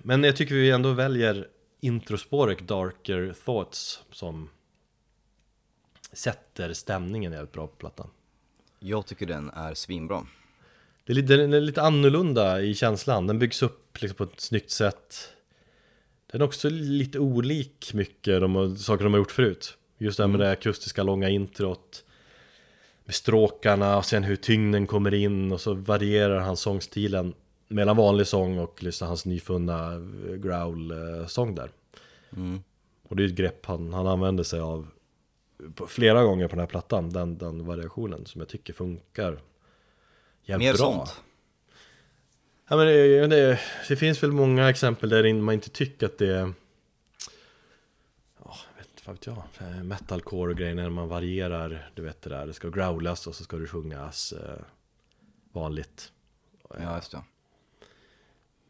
Men jag tycker vi ändå väljer introspåret Darker Thoughts som sätter stämningen jävligt bra på plattan Jag tycker den är svinbra. Det är lite, den är lite annorlunda i känslan, den byggs upp liksom på ett snyggt sätt. Den är också lite olik mycket de saker de har gjort förut. Just det här med det akustiska långa introt. Med stråkarna och sen hur tyngden kommer in och så varierar han sångstilen Mellan vanlig sång och liksom hans nyfunna eh, growl-sång där Mm. Och det är ett grepp han, han använder sig av på flera gånger på den här plattan Den, den variationen som jag tycker funkar jävligt Mer bra sånt. Ja, men det, det, det finns väl många exempel där man inte tycker att det är vet vad vet jag Eh, Metalcore och grejer när man varierar Du vet det där, det ska growlas och så ska det sjungas eh, Vanligt Ja, just det.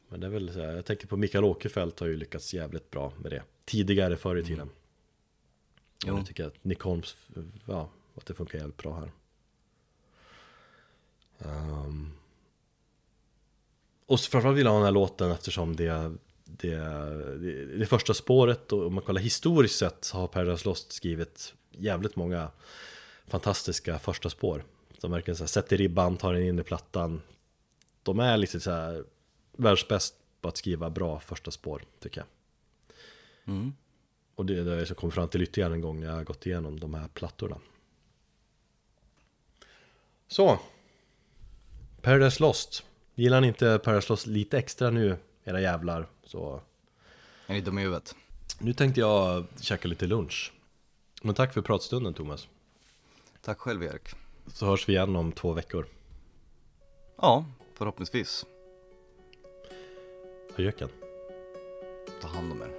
Men det är väl så här, jag tänker på Mikael Åkerfeldt har ju lyckats jävligt bra med det. Tidigare förr i tiden. Och Jo. jag tycker att Nick Holmes, ja, att det funkar jävligt bra här. Ehm. Och så framförallt vill jag ha den här låten eftersom det det, det, det första spåret och om man kollar historiskt sett så har Paradise Lost skrivit jävligt många fantastiska första spår. Som verkligen så här, sätter ribban, tar den in i plattan. De är lite så här världsbäst på att skriva bra första spår tycker jag Mm. Och det är det jag kom fram till ytterligare en gång när jag har gått igenom de här plattorna. Så. Paradise Lost. Gillar ni inte Paradise Lost lite extra nu, era jävlar, så... Är ni dumma i huvudet? Nu tänkte jag käka lite lunch. Men tack för pratstunden Thomas. Tack själv Erik. Så hörs vi igen om två veckor. Ja, förhoppningsvis. Adjöken. Ta hand om er.